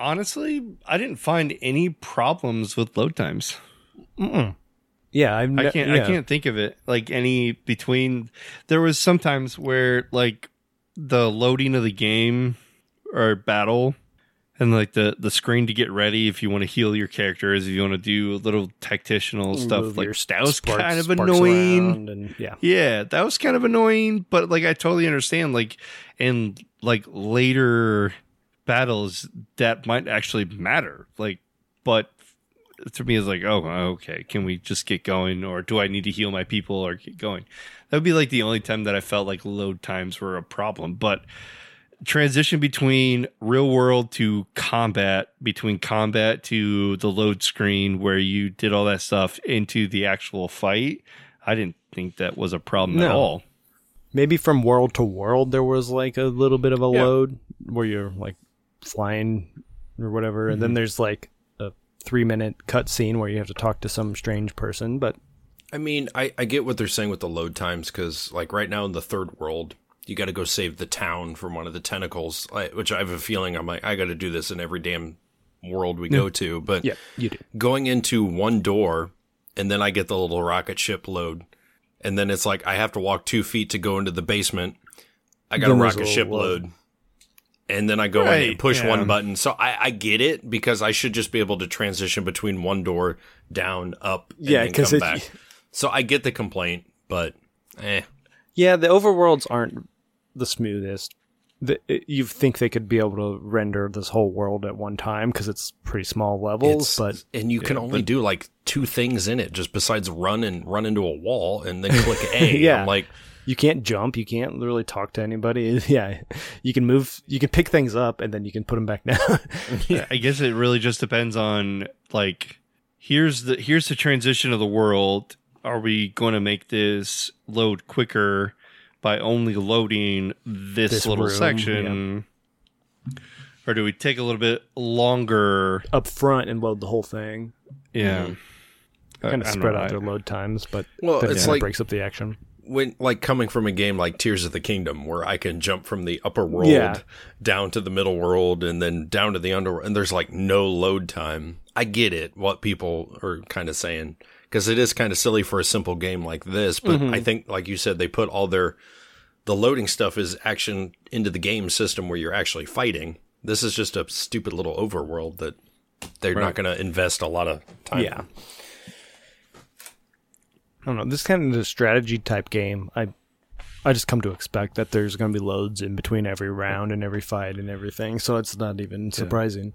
Honestly, I didn't find any problems with load times. Yeah, I've I can't. yeah. I can't think of it like any between. There was sometimes where like the loading of the game or battle, and like the the screen to get ready if you want to heal your characters, if you want to do a little tactitional stuff. Move Like your that was sparks- kind of annoying. And, yeah. Yeah, that was kind of annoying, but like I totally understand. Like in like later battles, that might actually matter. Like, but to me, it's like, oh, okay, can we just get going, or do I need to heal my people or get going? That would be like the only time that I felt like load times were a problem. But transition between real world to combat, between combat to the load screen where you did all that stuff into the actual fight, I didn't think that was a problem at all. Maybe from world to world there was like a little bit of a Yeah. load where you're like flying or whatever, and Mm-hmm. then there's like a three minute cutscene where you have to talk to some strange person. But I mean, I, I get what they're saying with the load times because, like, right now in the third world, you got to go save the town from one of the tentacles, which I have a feeling I'm like, I got to do this in every damn world we go to. But yeah, you do. going into one door, and then I get the little rocket ship load, and then it's like I have to walk two feet to go into the basement. I got Then a there's a rocket ship load. load. And then I go in and push yeah. one button. So I, I get it because I should just be able to transition between one door, down, up, and Yeah, then 'cause come it- back. So I get the complaint, but eh. Yeah, the overworlds aren't the smoothest. The, it, you think they could be able to render this whole world at one time because it's pretty small levels, It's- but and you can only do like two things in it, just besides run and run into a wall and then click A. Yeah. I'm like, you can't jump. You can't literally talk to anybody. Yeah, you can move. You can pick things up and then you can put them back down. Yeah, I guess it really just depends on like here's the here's the transition of the world. Are we going to make this load quicker by only loading this, This little room, section? Or do we take a little bit longer? Up front and load the whole thing. Yeah. I- Kind of spread know. out their load times, but Well, that it's kinda like- breaks up the action. When like coming from a game like Tears of the Kingdom where I can jump from the upper world Yeah. down to the middle world and then down to the underworld and there's like no load time. I get it what people are kind of saying because it is kind of silly for a simple game like this, but Mm-hmm. I think like you said they put all their the loading stuff is action into the game system where you're actually fighting. This is just a stupid little overworld that they're not going to invest a lot of time. Yeah. I don't know. This kind of a strategy type game. I I just come to expect that there's going to be loads in between every round and every fight and everything. So it's not even surprising.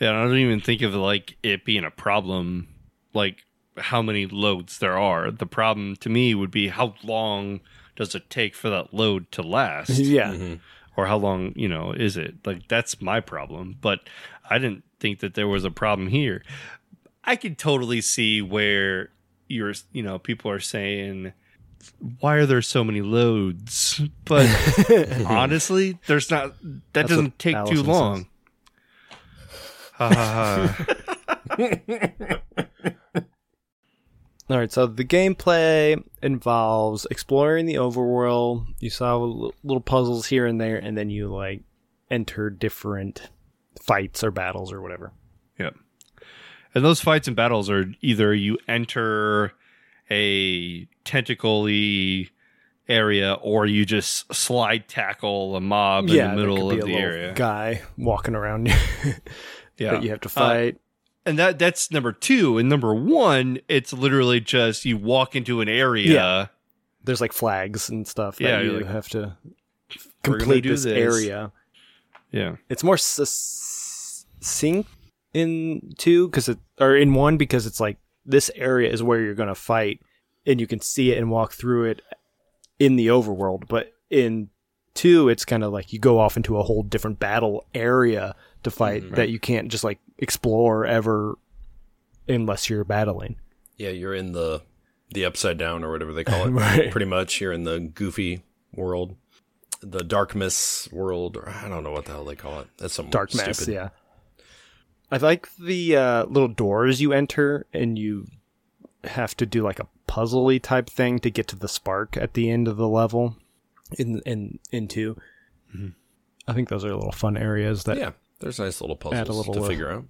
Yeah, I don't even think of like it being a problem. Like how many loads there are. The problem to me would be how long does it take for that load to last? yeah. Mm-hmm. or how long you know is it like that's my problem but i didn't think that there was a problem here i could totally see where you're you know people are saying why are there so many loads but honestly there's not that That's doesn't take too long. All right, so the gameplay involves exploring the overworld. You saw little puzzles here and there, and then you like enter different fights or battles or whatever. Yep. And those fights and battles are either you enter a tentacly area or you just slide tackle a mob in the middle of the area. Guy walking around Yeah. that you have to Uh, fight. and that that's number 2 and number 1 it's literally just you walk into an area Yeah. There's like flags and stuff Yeah, you like, have to complete this, this. area. Yeah. It's more succinct in two because it or in one because it's like this area is where you're gonna fight and you can see it and walk through it in the overworld. But in two, it's kind of like you go off into a whole different battle area to fight mm-hmm. that you can't just like explore ever unless you're battling. Yeah, you're in the the upside down or whatever they call it. Right. Pretty much, you're in the goofy world, the darkness world, or I don't know what the hell they call it. That's some Dark stupid. mess, yeah. I like the uh, little doors you enter, and you have to do like a puzzly type thing to get to the spark at the end of the level. In in into, I think those are little fun areas that Yeah, there's nice little puzzles Add a little, to uh, figure out.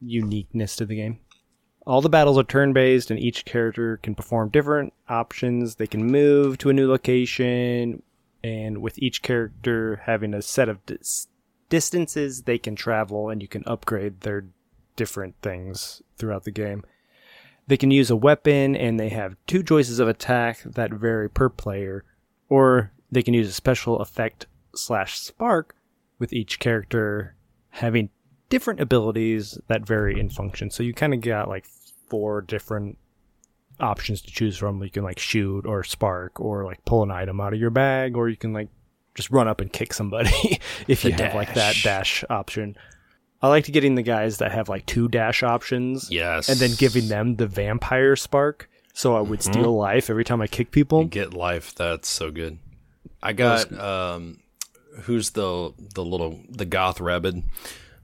uniqueness to the game. All the battles are turn based, and each character can perform different options. They can move to a new location, and with each character having a set of dis- distances they can travel, and you can upgrade their different things throughout the game. They can use a weapon, and they have two choices of attack that vary per player, or they can use a special effect slash spark, with each character having different abilities that vary in function. So you kind of got like four different options to choose from. You can like shoot or spark or like pull an item out of your bag or you can like just run up and kick somebody if you The have like that dash. dash option. I like to getting the guys that have like two dash options Yes, and then giving them the vampire spark so I would steal life every time I kick people. get life. That's so good. I got um, who's the the little the goth rabbit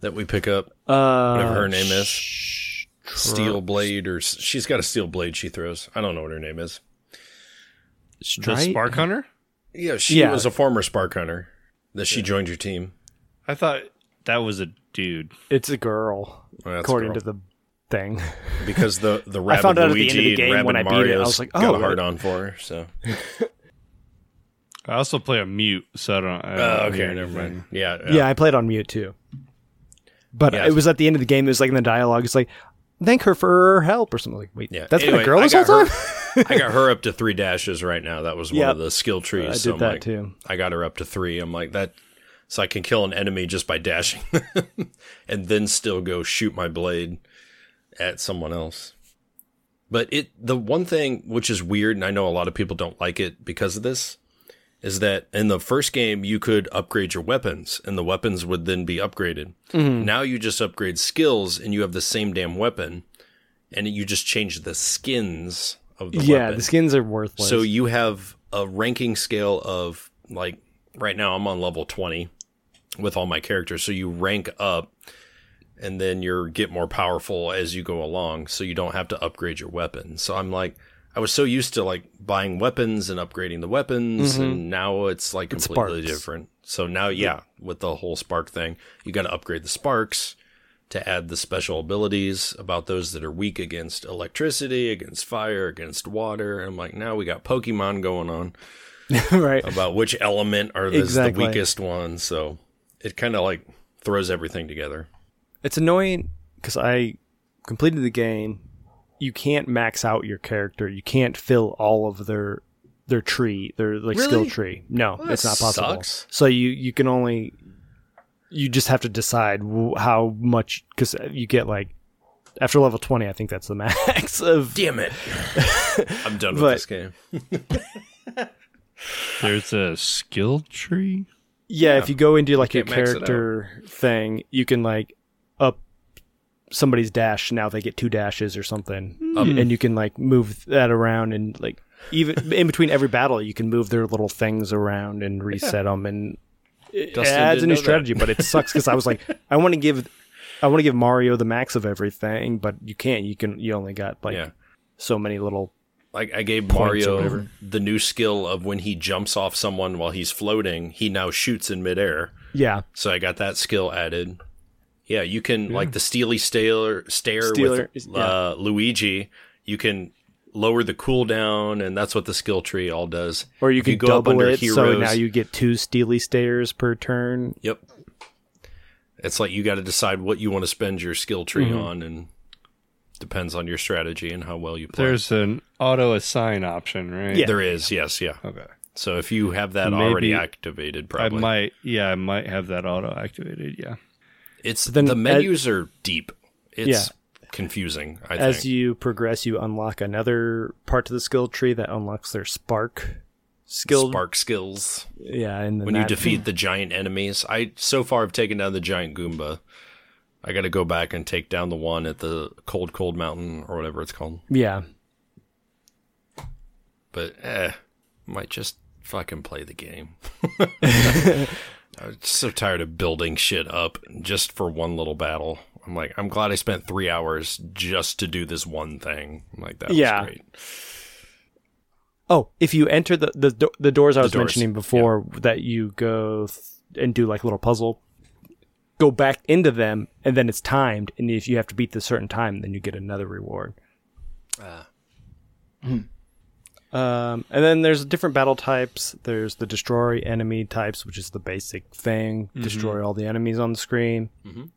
that we pick up? Uh, Whatever her name is. sh- Steel blade, or she's got a steel blade she throws. I don't know what her name is. The Spark Hunter? Yeah, she Yeah. was a former spark hunter. That she joined your team. I thought that was a dude. It's a girl, Well, that's according girl. to the thing. because the the rabbit found out at the Luigi end of the game and when Rabbit I beat it, I was like, got oh, a hard on for her. So I also play a mute, so I don't. I don't Oh, hear okay, never mind. anything. Yeah, Yeah, I played on mute too. But Yeah. it was at the end of the game. It was like in the dialogue. It's like, thank her for her help or something. Like, wait, Yeah. that's been a girl I this whole got time. I got her up to three dashes right now. That was one Yep. of the skill trees. I so did I'm that like, too. I got her up to three. I'm like that, so I can kill an enemy just by dashing, and then still go shoot my blade at someone else. But it the one thing which is weird, and I know a lot of people don't like it because of this, is that in the first game you could upgrade your weapons, and the weapons would then be upgraded. Mm-hmm. Now you just upgrade skills, and you have the same damn weapon, and you just change the skins of the yeah, weapon. the skins are worthless. So you have a ranking scale of like right now I'm on level 20 with all my characters. So you rank up and then you get more powerful as you go along so you don't have to upgrade your weapon. So I'm like I was so used to like buying weapons and upgrading the weapons mm-hmm. and now it's like completely sparks. different. So now yeah, with the whole spark thing, you got to upgrade the sparks to add the special abilities about those that are weak against electricity, against fire, against water. And I'm like, now we got Pokemon going on right. about which element are the, Exactly. the weakest ones. So it kind of like throws everything together. It's annoying because I completed the game. You can't max out your character. You can't fill all of their their tree, their like skill tree. No, Well, it's not possible. sucks. So you you can only you just have to decide w- how much because you get like after level twenty, I think that's the max of. Damn it! I'm done with But- this game. There's a skill tree. Yeah, if you go into like your can't max it out. character thing, you can like up somebody's dash. Now they get two dashes or something, Um, and you can like move that around and like even in between every battle, you can move their little things around and reset them, and it Dustin adds a new know that. strategy. But it sucks because I was like, I want to give, I want to give Mario the max of everything, but you can't. You can. You only got like Yeah. so many little. Like I gave Mario the new skill of when he jumps off someone while he's floating, he now shoots in midair. Yeah, So I got that skill added. Yeah, you can like the steely stare stare Stealer is- with uh, Luigi. You can lower the cooldown, and that's what the skill tree all does. or you If can go up double under it, so now you get two steely stares per turn. Yep. It's like you got to decide what you want to spend your skill tree Mm-hmm. on, and depends on your strategy and how well you play. There's an auto assign option, right? Yeah. there is, yes, yeah. Okay. So if you have that Maybe- already activated, probably I might. Yeah, I might have that auto activated. Yeah. It's then the as- menus are deep. It's Yeah. confusing. I As think. you progress, you unlock another part to the skill tree that unlocks their spark skill. Spark skills. Yeah, and when you defeat the giant enemies. I so far have taken down the giant Goomba. I got to go back and take down the one at the cold, cold mountain or whatever it's called. Yeah, But eh, might just fucking play the game. I'm so tired of building shit up just for one little battle. I'm like, I'm glad I spent three hours just to do this one thing. I'm like, that was Yeah. great. Oh, if you enter the the, the doors I was doors, mentioning before, that you go th- and do like a little puzzle, go back into them, and then it's timed. And if you have to beat the certain time, then you get another reward. Ah. Um, and then there's different battle types. There's the destroy enemy types, which is the basic thing. Destroy all the enemies on the screen.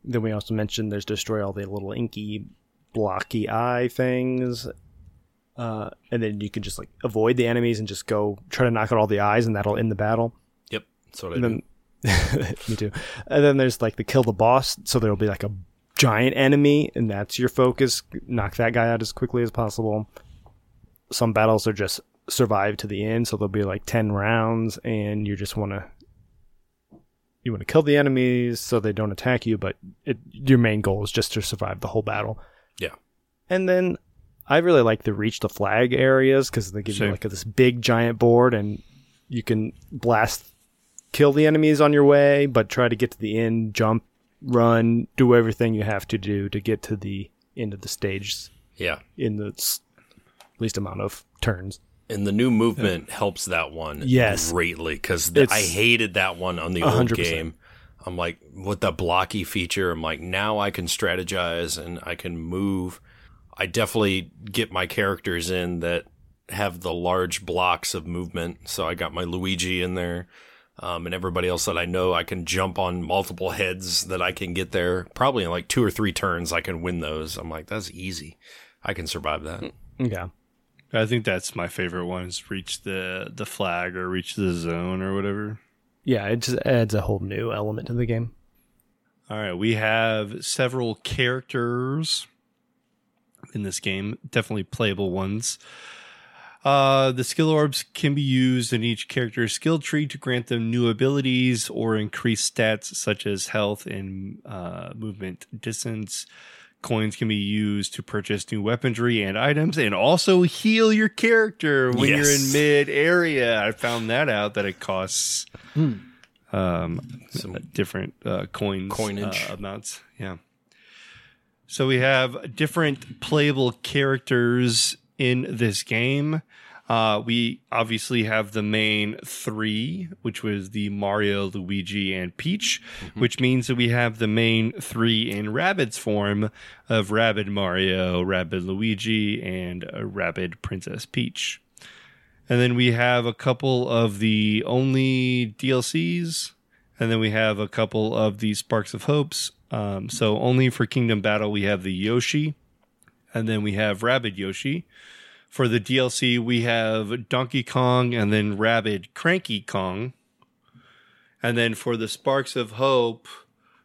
Then we also mentioned there's destroy all the little inky, blocky eye things. Uh, and then you can just like avoid the enemies and just go try to knock out all the eyes, and that'll end the battle. Yep. That's what I And do. then, me too. And then there's like the kill the boss, so there'll be like a giant enemy, and that's your focus. Knock that guy out as quickly as possible. Some battles are just survive to the end, so there'll be like ten rounds, and you just want to you want to kill the enemies so they don't attack you, but it, your main goal is just to survive the whole battle. Yeah. And then I really like the reach the flag areas because they give Same. you like this big giant board, and you can blast kill the enemies on your way, but try to get to the end, jump, run, do everything you have to do to get to the end of the stage Yeah. in the least amount of turns. And the new movement helps that one Yes. greatly because I hated that one on the A old game. I'm like, with the blocky feature, I'm like, now I can strategize and I can move. I definitely get my characters in that have the large blocks of movement. So I got my Luigi in there. Um, and everybody else that I know, I can jump on multiple heads that I can get there. Probably in like two or three turns, I can win those. I'm like, that's easy. I can survive that. Yeah. I think that's my favorite one. Is reach the the flag or reach the zone or whatever. Yeah, it just adds a whole new element to the game. All right, we have several characters in this game, definitely playable ones. Uh, the skill orbs can be used in each character's skill tree to grant them new abilities or increase stats such as health and uh, movement distance. Coins can be used to purchase new weaponry and items and also heal your character when you're in mid area. I found that out that it costs um, Some different uh, coins Coinage. uh, amounts. Yeah. So we have different playable characters in this game. Uh, we obviously have the main three, which was the Mario, Luigi, and Peach, which means that we have the main three in Rabbids form of Rabbid Mario, Rabbid Luigi, and uh, Rabbid Princess Peach. And then we have a couple of the only DLCs, and then we have a couple of the Sparks of Hopes. Um, so only for Kingdom Battle we have the Yoshi, and then we have Rabbid Yoshi. For the DLC we have Donkey Kong and then Rabbid Cranky Kong. And then for the Sparks of Hope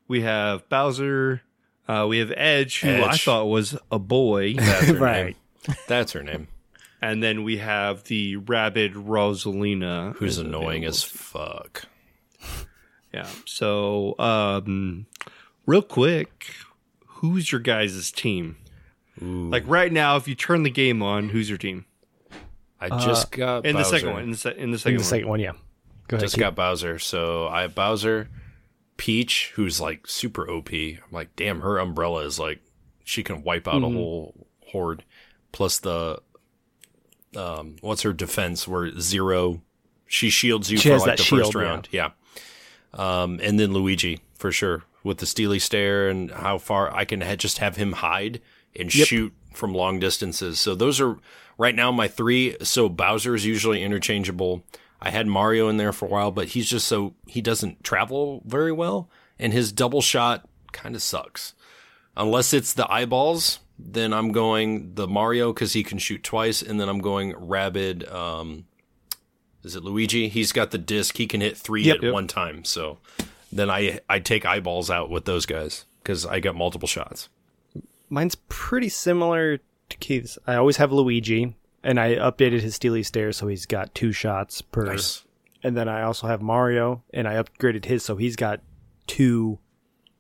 we have Bowser, Uh, we have Edge, who I thought was a boy, That's her Right. name. That's her name. and then we have the Rabbid Rosalina, Who's annoying as fuck. Yeah. So, um, real quick, who's your guys' team? Like right now, if you turn the game on, who's your team? I just got In the second one. In the, se- in the In second the one. second one, yeah. Go ahead. Just Keith. got Bowser. So I have Bowser, Peach, who's like super OP. I'm like, damn, her umbrella is like she can wipe out a whole horde. Plus the um, what's her defense? Where zero, she shields you She for like that the first shield, yeah. round. Yeah. Um, and then Luigi for sure with the steely stare and how far I can ha- just have him hide and shoot from long distances. So those are right now my three. So Bowser is usually interchangeable. I had Mario in there for a while, but he's just so he doesn't travel very well, and his double shot kind of sucks. Unless it's the eyeballs, then I'm going the Mario because he can shoot twice, and then I'm going Rabbid. Um, is it Luigi? He's got the disc; he can hit three Yep. at Yep. one time. So then I I take eyeballs out with those guys because I got multiple shots. Mine's pretty similar to Keith's. I always have Luigi, and I updated his Steely Stare, so he's got two shots per. Nice. And then I also have Mario, and I upgraded his so he's got two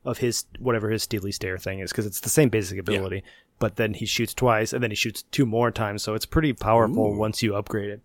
of his whatever his Steely Stare thing is because it's the same basic ability. But then he shoots twice, and then he shoots two more times, so it's pretty powerful once you upgrade it.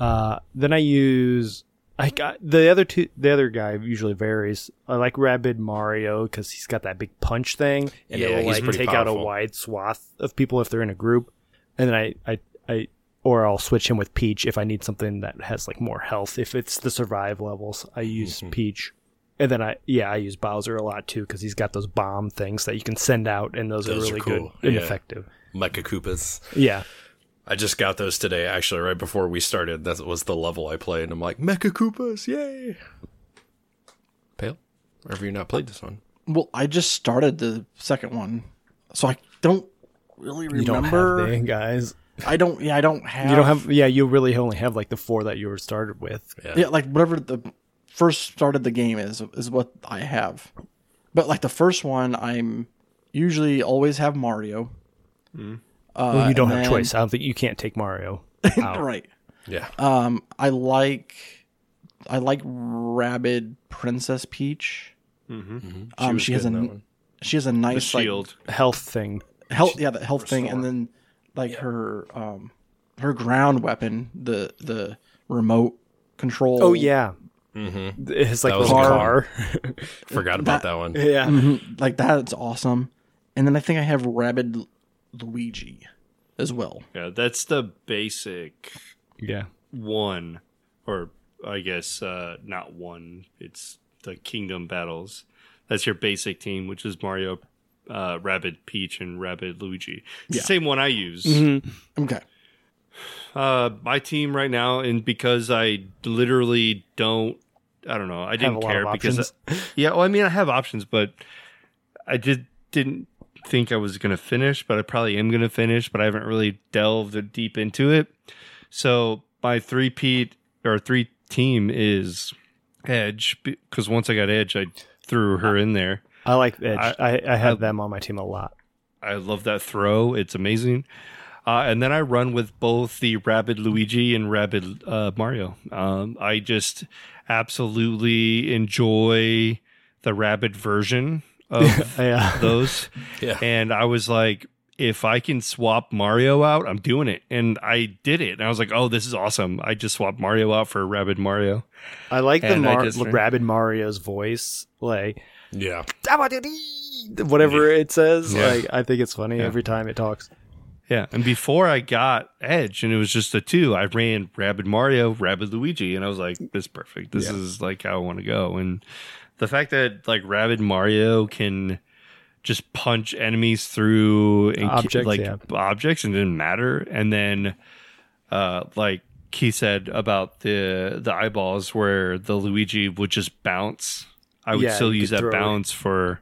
Uh, then I use I got the other two. The other guy usually varies. I like Rabbid Mario because he's got that big punch thing, and Yeah, it will like take out a wide swath of people if they're in a group. And then I, I, I, or I'll switch him with Peach if I need something that has like more health. If it's the survive levels, I use Mm-hmm. Peach. And then I, yeah, I use Bowser a lot too because he's got those bomb things that you can send out, and those, Those are are really cool. good and Yeah. effective. Mecha Koopas. Yeah, I just got those today, actually, right before we started. That was the level I played. And I'm like, Mecha Koopas, yay! Pale? Or have you not played this one? Well, I just started the second one, so I don't really you don't remember. have the guys. I don't. Yeah, I don't have. You don't have. Yeah, you really only have like the four that you were started with. Yeah, like whatever the first started the game is is what I have. But like the first one, I'm usually always have Mario. Hmm. Uh, well, you don't have then- choice. I don't think you can't take Mario. out. right. Yeah. Um, I like I like Rabbid Princess Peach. Um, was she has good a in that one. she has a The nice like shield. Health thing. health yeah the health thing and then like her um her ground weapon the the remote control Oh yeah. Mm-hmm. It's like That a was car. Forgot about that one. yeah. Mhm, like that's awesome and then i think i have Rabbid Lu- luigi as well Yeah, that's the basic Yeah. one, or I guess uh, not one. It's the Kingdom Battles. That's your basic team, which is Mario, uh, Rabbid Peach, and Rabbid Luigi. It's Yeah. the same one I use. okay Uh, my team right now, and because I literally don't, I don't know, I didn't care because options. yeah, well, I mean, I have options, but I just didn't think I was gonna finish, but I probably am gonna finish, but I haven't really delved deep into it. So my three peat or three team is Edge because once I got Edge, I threw her in there. I like Edge. I- I, I, have them on my team a lot. I love that throw; it's amazing. Uh, and then I run with both the Rabbid Luigi and Rabbid uh, Mario. Um, I just absolutely enjoy the Rabbid version of Yeah. those. Yeah. And I was like, if I can swap Mario out, I'm doing it. And I did it. And I was like, oh, this is awesome. I just swapped Mario out for Rabbid Mario. I like the And I Mar- just- Rabbid Mario's voice. Like Yeah. whatever it says. Yeah. Like I think it's funny Yeah. every time it talks. Yeah. And before I got Edge and it was just the two, I ran Rabbid Mario, Rabbid Luigi. And I was like, this is perfect. This is like how I want to go. And the fact that like Rabbid Mario can just punch enemies through and Objects, like yeah. objects and it didn't matter. And then uh like he said about the the eyeballs where the Luigi would just bounce. I would Yeah, still use that it. bounce for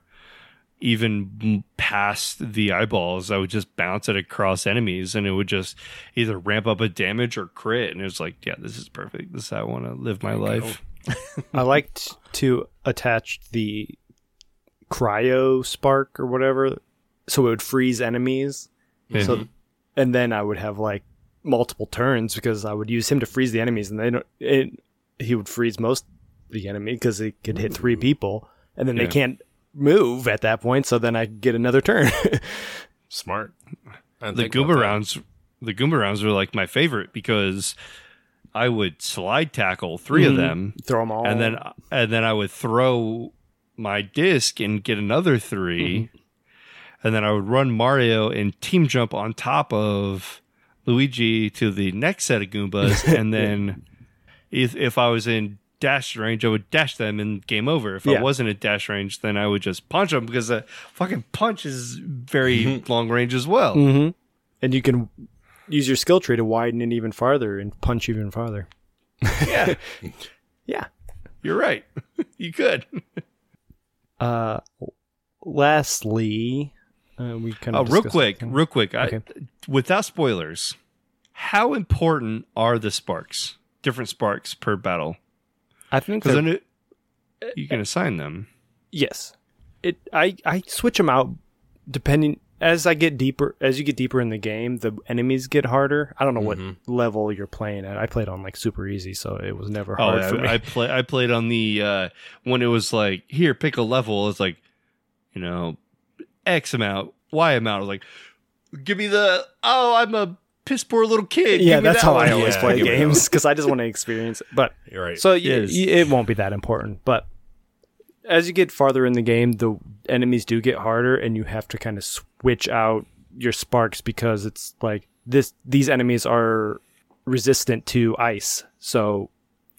even past the eyeballs. I would just bounce it across enemies and it would just either ramp up a damage or crit. And it was like, yeah, this is perfect. This is how I want to live my life. I liked to attach the cryo spark or whatever, so it would freeze enemies. So, and then I would have like multiple turns because I would use him to freeze the enemies, and they don't. It, he would freeze most the enemy because he could hit three people, and then Yeah. they can't move at that point. So then I get another turn. Smart. The Goomba rounds, the Goomba rounds were like my favorite because I would slide tackle 3 of mm-hmm. them, Throw them all, and then and then I would throw my disc and get another 3 mm-hmm. and then I would run Mario and team jump on top of Luigi to the next set of Goombas, and then if if I was in dash range, I would dash them and game over. If I wasn't at dash range, then I would just punch them because a fucking punch is very mm-hmm. long range as well. hmm and you can use your skill tree to widen it even farther and punch even farther. Yeah, Yeah. you're right. you could. Uh, lastly, uh, we kind Oh, of real quick, real quick. Okay. I, without spoilers, how important are the sparks? Different sparks per battle, I think because then it, you can assign them. yes, it. I I switch them out depending as I get deeper. As you get deeper in the game, the enemies get harder. I don't know what level you're playing at. I played on like super easy, so it was never Oh, hard yeah, for me. I play. I played on the uh, when it was like here, pick a level. It's like you know, X amount, Y amount. I was like, give me the. Oh, I'm a piss poor little kid. yeah, that's that how one. I always Yeah, play give me that games because I just want to experience it. But You're right. So y- Yes. y- it won't be that important, but as you get farther in the game, the enemies do get harder, and you have to kind of switch out your sparks because it's like this. These enemies are resistant to ice, so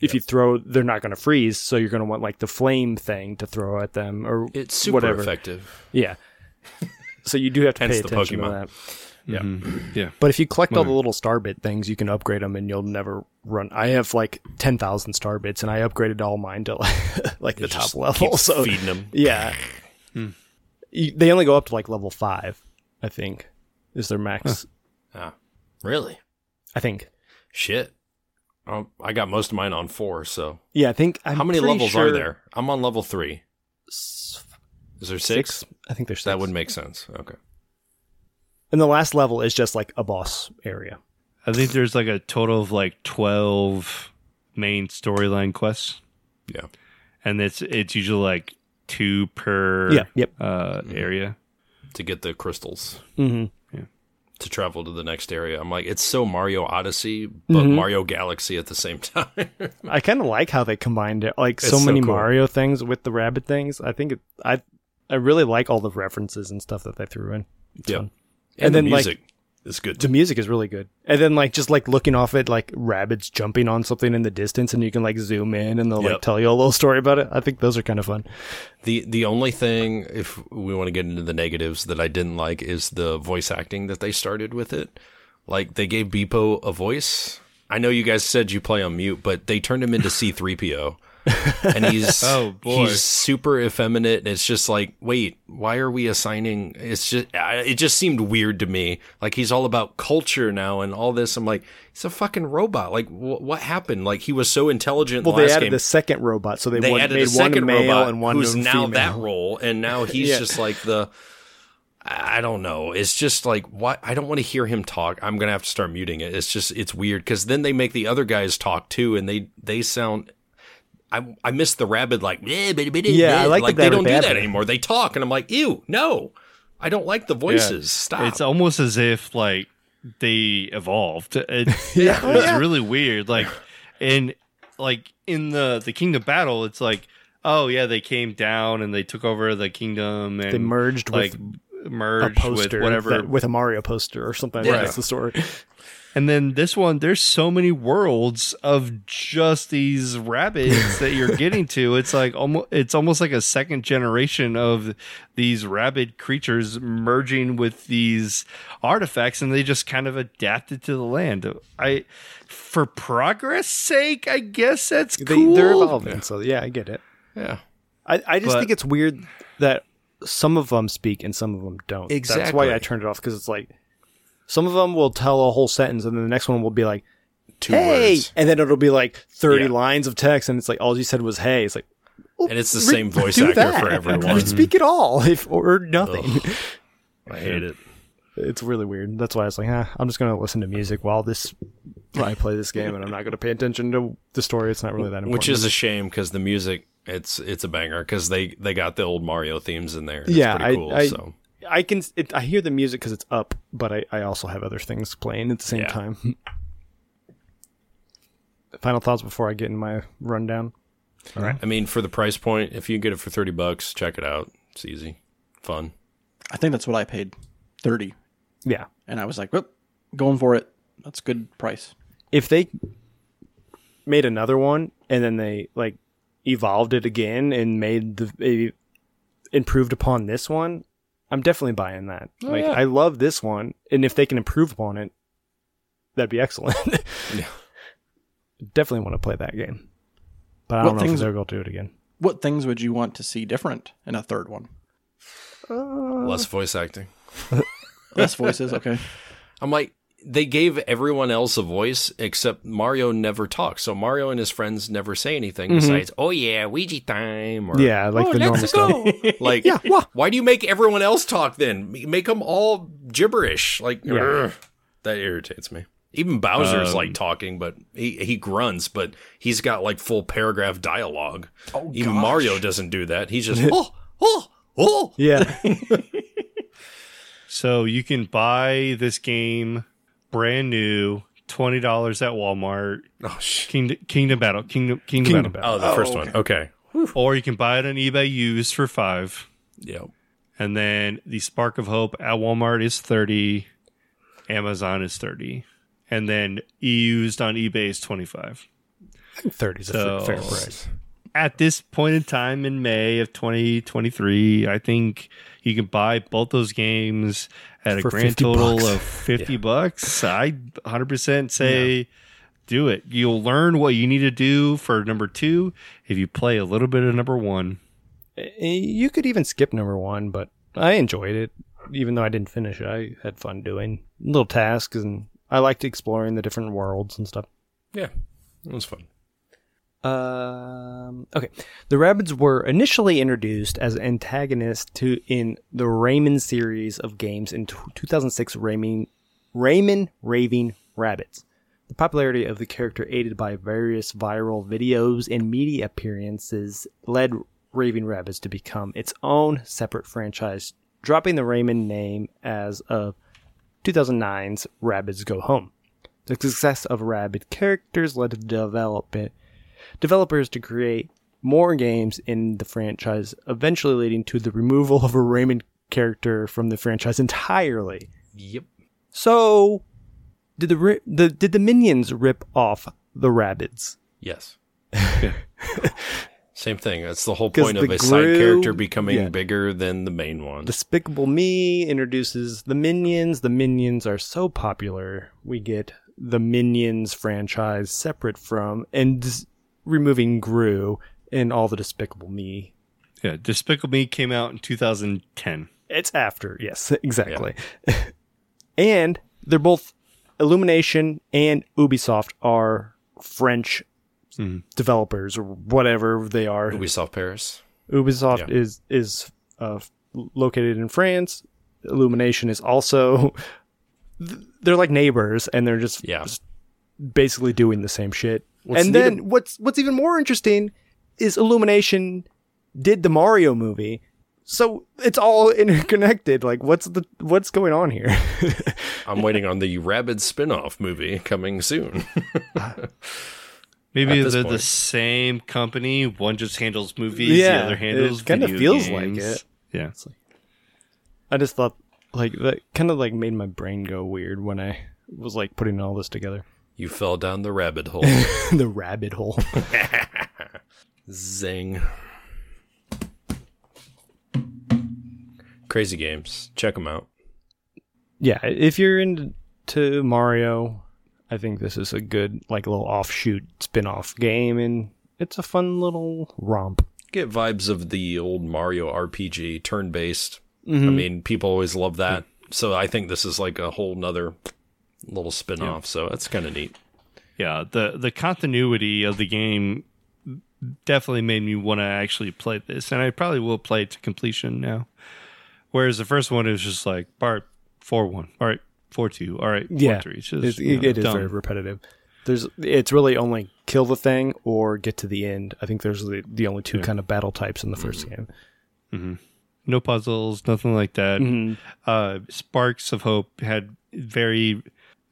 if you throw, they're not going to freeze. So you're going to want like the flame thing to throw at them, or it's super whatever. effective. Yeah. So you do have to pay the attention to Pokemon. that. Yeah. Mhm. yeah. But if you collect all the little star bit things, you can upgrade them, and you'll never run. I have like ten thousand star bits, and I upgraded all mine to like, like the top level. keep So feeding them. yeah, You- they only go up to like level five. I think is their max. Ah, really? I think. Shit. Um, I got most of mine on four. So Yeah, I think. I'm how many levels sure are there? I'm on level three. Is there six? Six. I think there's six. That would make sense. Okay. And the last level is just like a boss area. I think there's like a total of like twelve main storyline quests, Yeah. and it's it's usually like two per Yeah. Yep. uh, area. To get the crystals hmm Yeah. to travel to the next area. I'm like, it's so Mario Odyssey, but Mhm. Mario Galaxy at the same time. I kind of like how they combined it, like so It's so many cool. Mario things with the rabbit things. I think it, I I really like all the references and stuff that they threw in. It's Yep. fun. And, And the then, like- music is good. The music is really good, and then like just like looking off at like rabbits jumping on something in the distance, and you can like zoom in and they'll like tell you a little story about it. I think those are kind of fun. The the only thing, if we want to get into the negatives, that I didn't like is the voice acting that they started with it. Like they gave Beep-0 a voice. I know you guys said you play on mute, but they turned him into C three PO, and he's Oh, boy. he's super effeminate. And it's just like, wait, why are we assigning? It's just it just seemed weird to me. Like he's all about culture now and all this. I'm like, he's a fucking robot. Like wh- what happened? Like he was so intelligent. Well, the they added game the second robot, so they, they one, added made a second one male robot and one who's female. now that role, and now he's Yeah. just like the. I I don't know. It's just like what I don't want to hear him talk. I'm gonna have to start muting it. It's just it's weird because then they make the other guys talk too, and they they sound. I I miss the rabbit like yeah Yeah, I like the they don't do rabbit. that anymore. They talk, and I'm like ew no, I don't like the voices. Stop. It's almost as if like they evolved. It, Yeah. It's yeah. really weird. Like, and like in the the Kingdom Battle, it's like, oh yeah, they came down and they took over the kingdom and They merged like with a merged poster with whatever. that- with a Mario poster or something. Yeah. That's the story. And then this one, there's so many worlds of just these rabbits that you're getting to. It's like almost it's almost like a second generation of these rabid creatures merging with these artifacts, and they just kind of adapted to the land. I, for progress sake, I guess that's They, cool. They're evolving, so yeah, I get it. yeah. I, I just But- think it's weird that some of them speak and some of them don't. That's Exactly. why I turned it off because it's like some of them will tell a whole sentence and then the next one will be like, Two "Hey," words. and then it'll be like thirty Yeah. lines of text and it's like all you said was "Hey." It's like, And it's the same voice do actor that. for everyone. Mm-hmm. Speak at all, if or nothing. I hate it. It's really weird. That's why I was like, huh, I'm just gonna listen to music while this while I play this game, and I'm not gonna pay attention to the story. It's not really that important. Which is a shame because the music it's it's a banger because they they got the old Mario themes in there. It's Yeah, pretty I- cool. I- so I can it, I hear the music because it's up, but I, I also have other things playing at the same Yeah. time. Final thoughts before I get in my rundown. All right. I mean, for the price point, if you get it for thirty bucks, check it out. It's easy, fun. I think that's what I paid, thirty, Yeah, and I was like, "Whoop, going for it. That's a good price." if they made another one and then they like evolved it again and made the improved upon this one, I'm definitely buying that. Oh, like yeah. I love this one, and if they can improve upon it, that'd be excellent. Yeah. Definitely want to play that game, but I What don't know things- if they're going to do it again. What things would you want to see different in a third one? Uh, Less voice acting. Less voices, okay. I'm like, they gave everyone else a voice except Mario never talks. So Mario and his friends never say anything besides, "Oh yeah, Ouija time." Or, Mm-hmm. Yeah, like the normal stuff. Like, why do you make everyone else talk then? Make them all gibberish. Like, ugh, that irritates me. Even Bowser's Um, like talking, but he, he grunts, but he's got like full paragraph dialogue. Oh, Even gosh. Mario doesn't do that. He's just, oh, oh, oh. Yeah, So you can buy this game brand new, twenty dollars at Walmart. Oh, sh- Kingdom, Kingdom Battle, Kingdom, Kingdom, Kingdom Battle. oh the first oh, one. Okay. Or you can buy it on eBay used for five. Yep. And then the Spark of Hope at Walmart is 30, Amazon is 30. And then used on eBay is 25. thirty is a fair price. At this point in time in May of 2023, I think you can buy both those games at a grand total bucks. of 50 bucks. I 100% say do it. You'll learn what you need to do for number 2 if you play a little bit of number 1. Eh, You could even skip number one, but I enjoyed it, even though I didn't finish it. I had fun doing little tasks, and I liked exploring the different worlds and stuff. Yeah. It was fun. Um, okay, the Rabbids were initially introduced as antagonists to in the Rayman series of games in t- 2006. Rayman, Rayman Raving Rabbids. The popularity of the character, aided by various viral videos and media appearances, led Raving Rabbids to become its own separate franchise, dropping the Rayman name as of 2009's Rabbids Go Home. The success of Rabbid characters led to the development developers to create more games in the franchise, eventually leading to the removal of a Rayman character from the franchise entirely. Yep. So, did the the did the minions rip off the Rabbids? Yes. Same thing. That's the whole point of the a side character becoming yeah. bigger than the main one. Despicable Me introduces the minions. The minions are so popular, we get the Minions franchise separate from and s- removing Gru and all the Despicable Me Yeah, Despicable Me came out in 2010. It's after, yes, exactly. and they're both Illumination and Ubisoft are French developers or whatever they are. Ubisoft Paris. Ubisoft Yeah. is is uh, located in France. Illumination is also they're like neighbors and they're just, Yeah. just basically doing the same shit. What's and then ab- what's what's even more interesting is Illumination did the Mario movie. So it's all interconnected. Like what's the what's going on here? I'm waiting on the Rabbid spin-off movie coming soon. Maybe they're point. the same company. One just handles movies, Yeah, the other handles it kinda video feels like games. it. Yeah. I just thought like that kind of like made my brain go weird when I was like putting all this together. You fell down the rabbit hole. the rabbit hole. Zing. Crazy games. Check them out. yeah, if you're into Mario, I think this is a good like little offshoot spin-off game and it's a fun little romp. Get vibes of the old Mario RPG, turn based. Mm-hmm. I mean, people always love that. So I think this is like a whole nother little spin off. So that's kind of neat. Yeah, the the continuity of the game definitely made me want to actually play this, and I probably will play it to completion now. Whereas the first one is just like part four one, all right, four two, all right, four Yeah, three. It's just, It's, you know, it is done. very repetitive. There's it's really only kill the thing or get to the end. I think there's the, the only two kind of battle types in the 1st game. no puzzles, nothing like that. Mm-hmm. Uh, Sparks of Hope had very,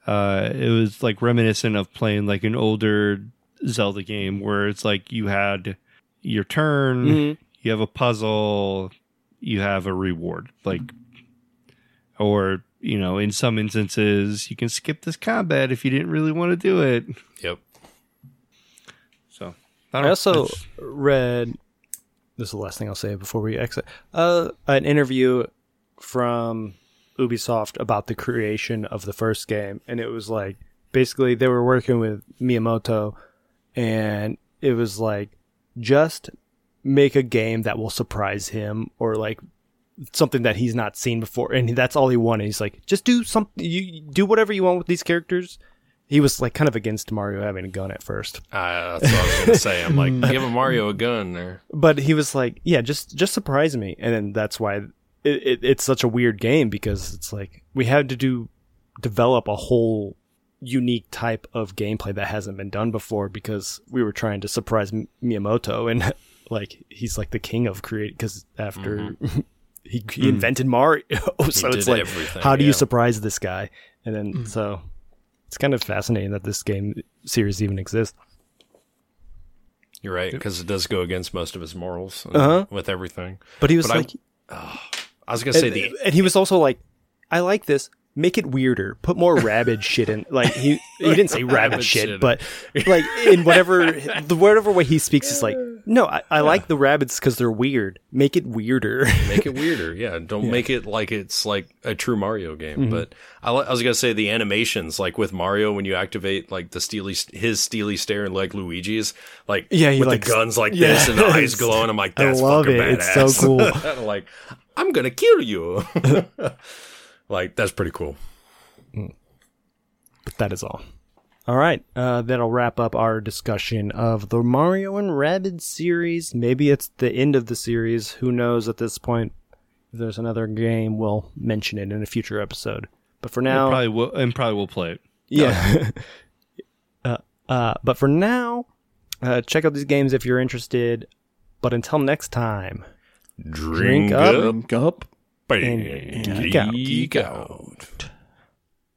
uh, it was like reminiscent of playing like an older Zelda game where it's like you had your turn, Mm-hmm. you have a puzzle, you have a reward, like, or you know, in some instances, you can skip this combat if you didn't really want to do it. Yep. So I don't- also it's- read this is the last thing I'll say before we exit. Uh, an interview from Ubisoft about the creation of the first game, and it was like basically they were working with Miyamoto, and it was like just make a game that will surprise him or like something that he's not seen before, and that's all he wanted. He's like, just do something, you do whatever you want with these characters. He was like kind of against Mario having a gun at first. Uh, that's what I was going to say. I'm like, give a Mario a gun there. but he was like, "Yeah, just just surprise me," and then that's why it, it, it's such a weird game because it's like we had to do develop a whole unique type of gameplay that hasn't been done before because we were trying to surprise Miyamoto and like he's like the king of create because after mm-hmm. he, he mm. invented Mario, so it's like how do you surprise this guy? And then mm. so it's kind of fascinating that this game series even exists. You're right, because it does go against most of his morals Uh-huh. with everything. But he was But I- like, I was going to say and, the and he was also like, I like this. Make it weirder. Put more rabid shit in. Like he he didn't say rabid shit, shit. but like in whatever the whatever way he speaks is like, no, I, I like the Rabbids because they're weird. Make it weirder. make it weirder. Yeah, don't make it like it's like a true Mario game. Mm-hmm. But I, I was gonna say the animations, like with Mario, when you activate like the steely, his steely stare and like Luigi's, like Yeah, with likes- the guns like this and the eyes Yes. glowing. I'm like, I that's love fucking it. badass. It's so cool. Like, I'm gonna kill you. like that's pretty cool. but that is all. All right, uh, that'll wrap up our discussion of the Mario and Rabbids series. Maybe it's the end of the series. Who knows at this point? If there's another game, we'll mention it in a future episode. But for now, probably will, and probably will play it. Yeah. uh, uh, but for now, uh, check out these games if you're interested. But until next time, Drink, up. up, Drink up. and and geek out. geek out.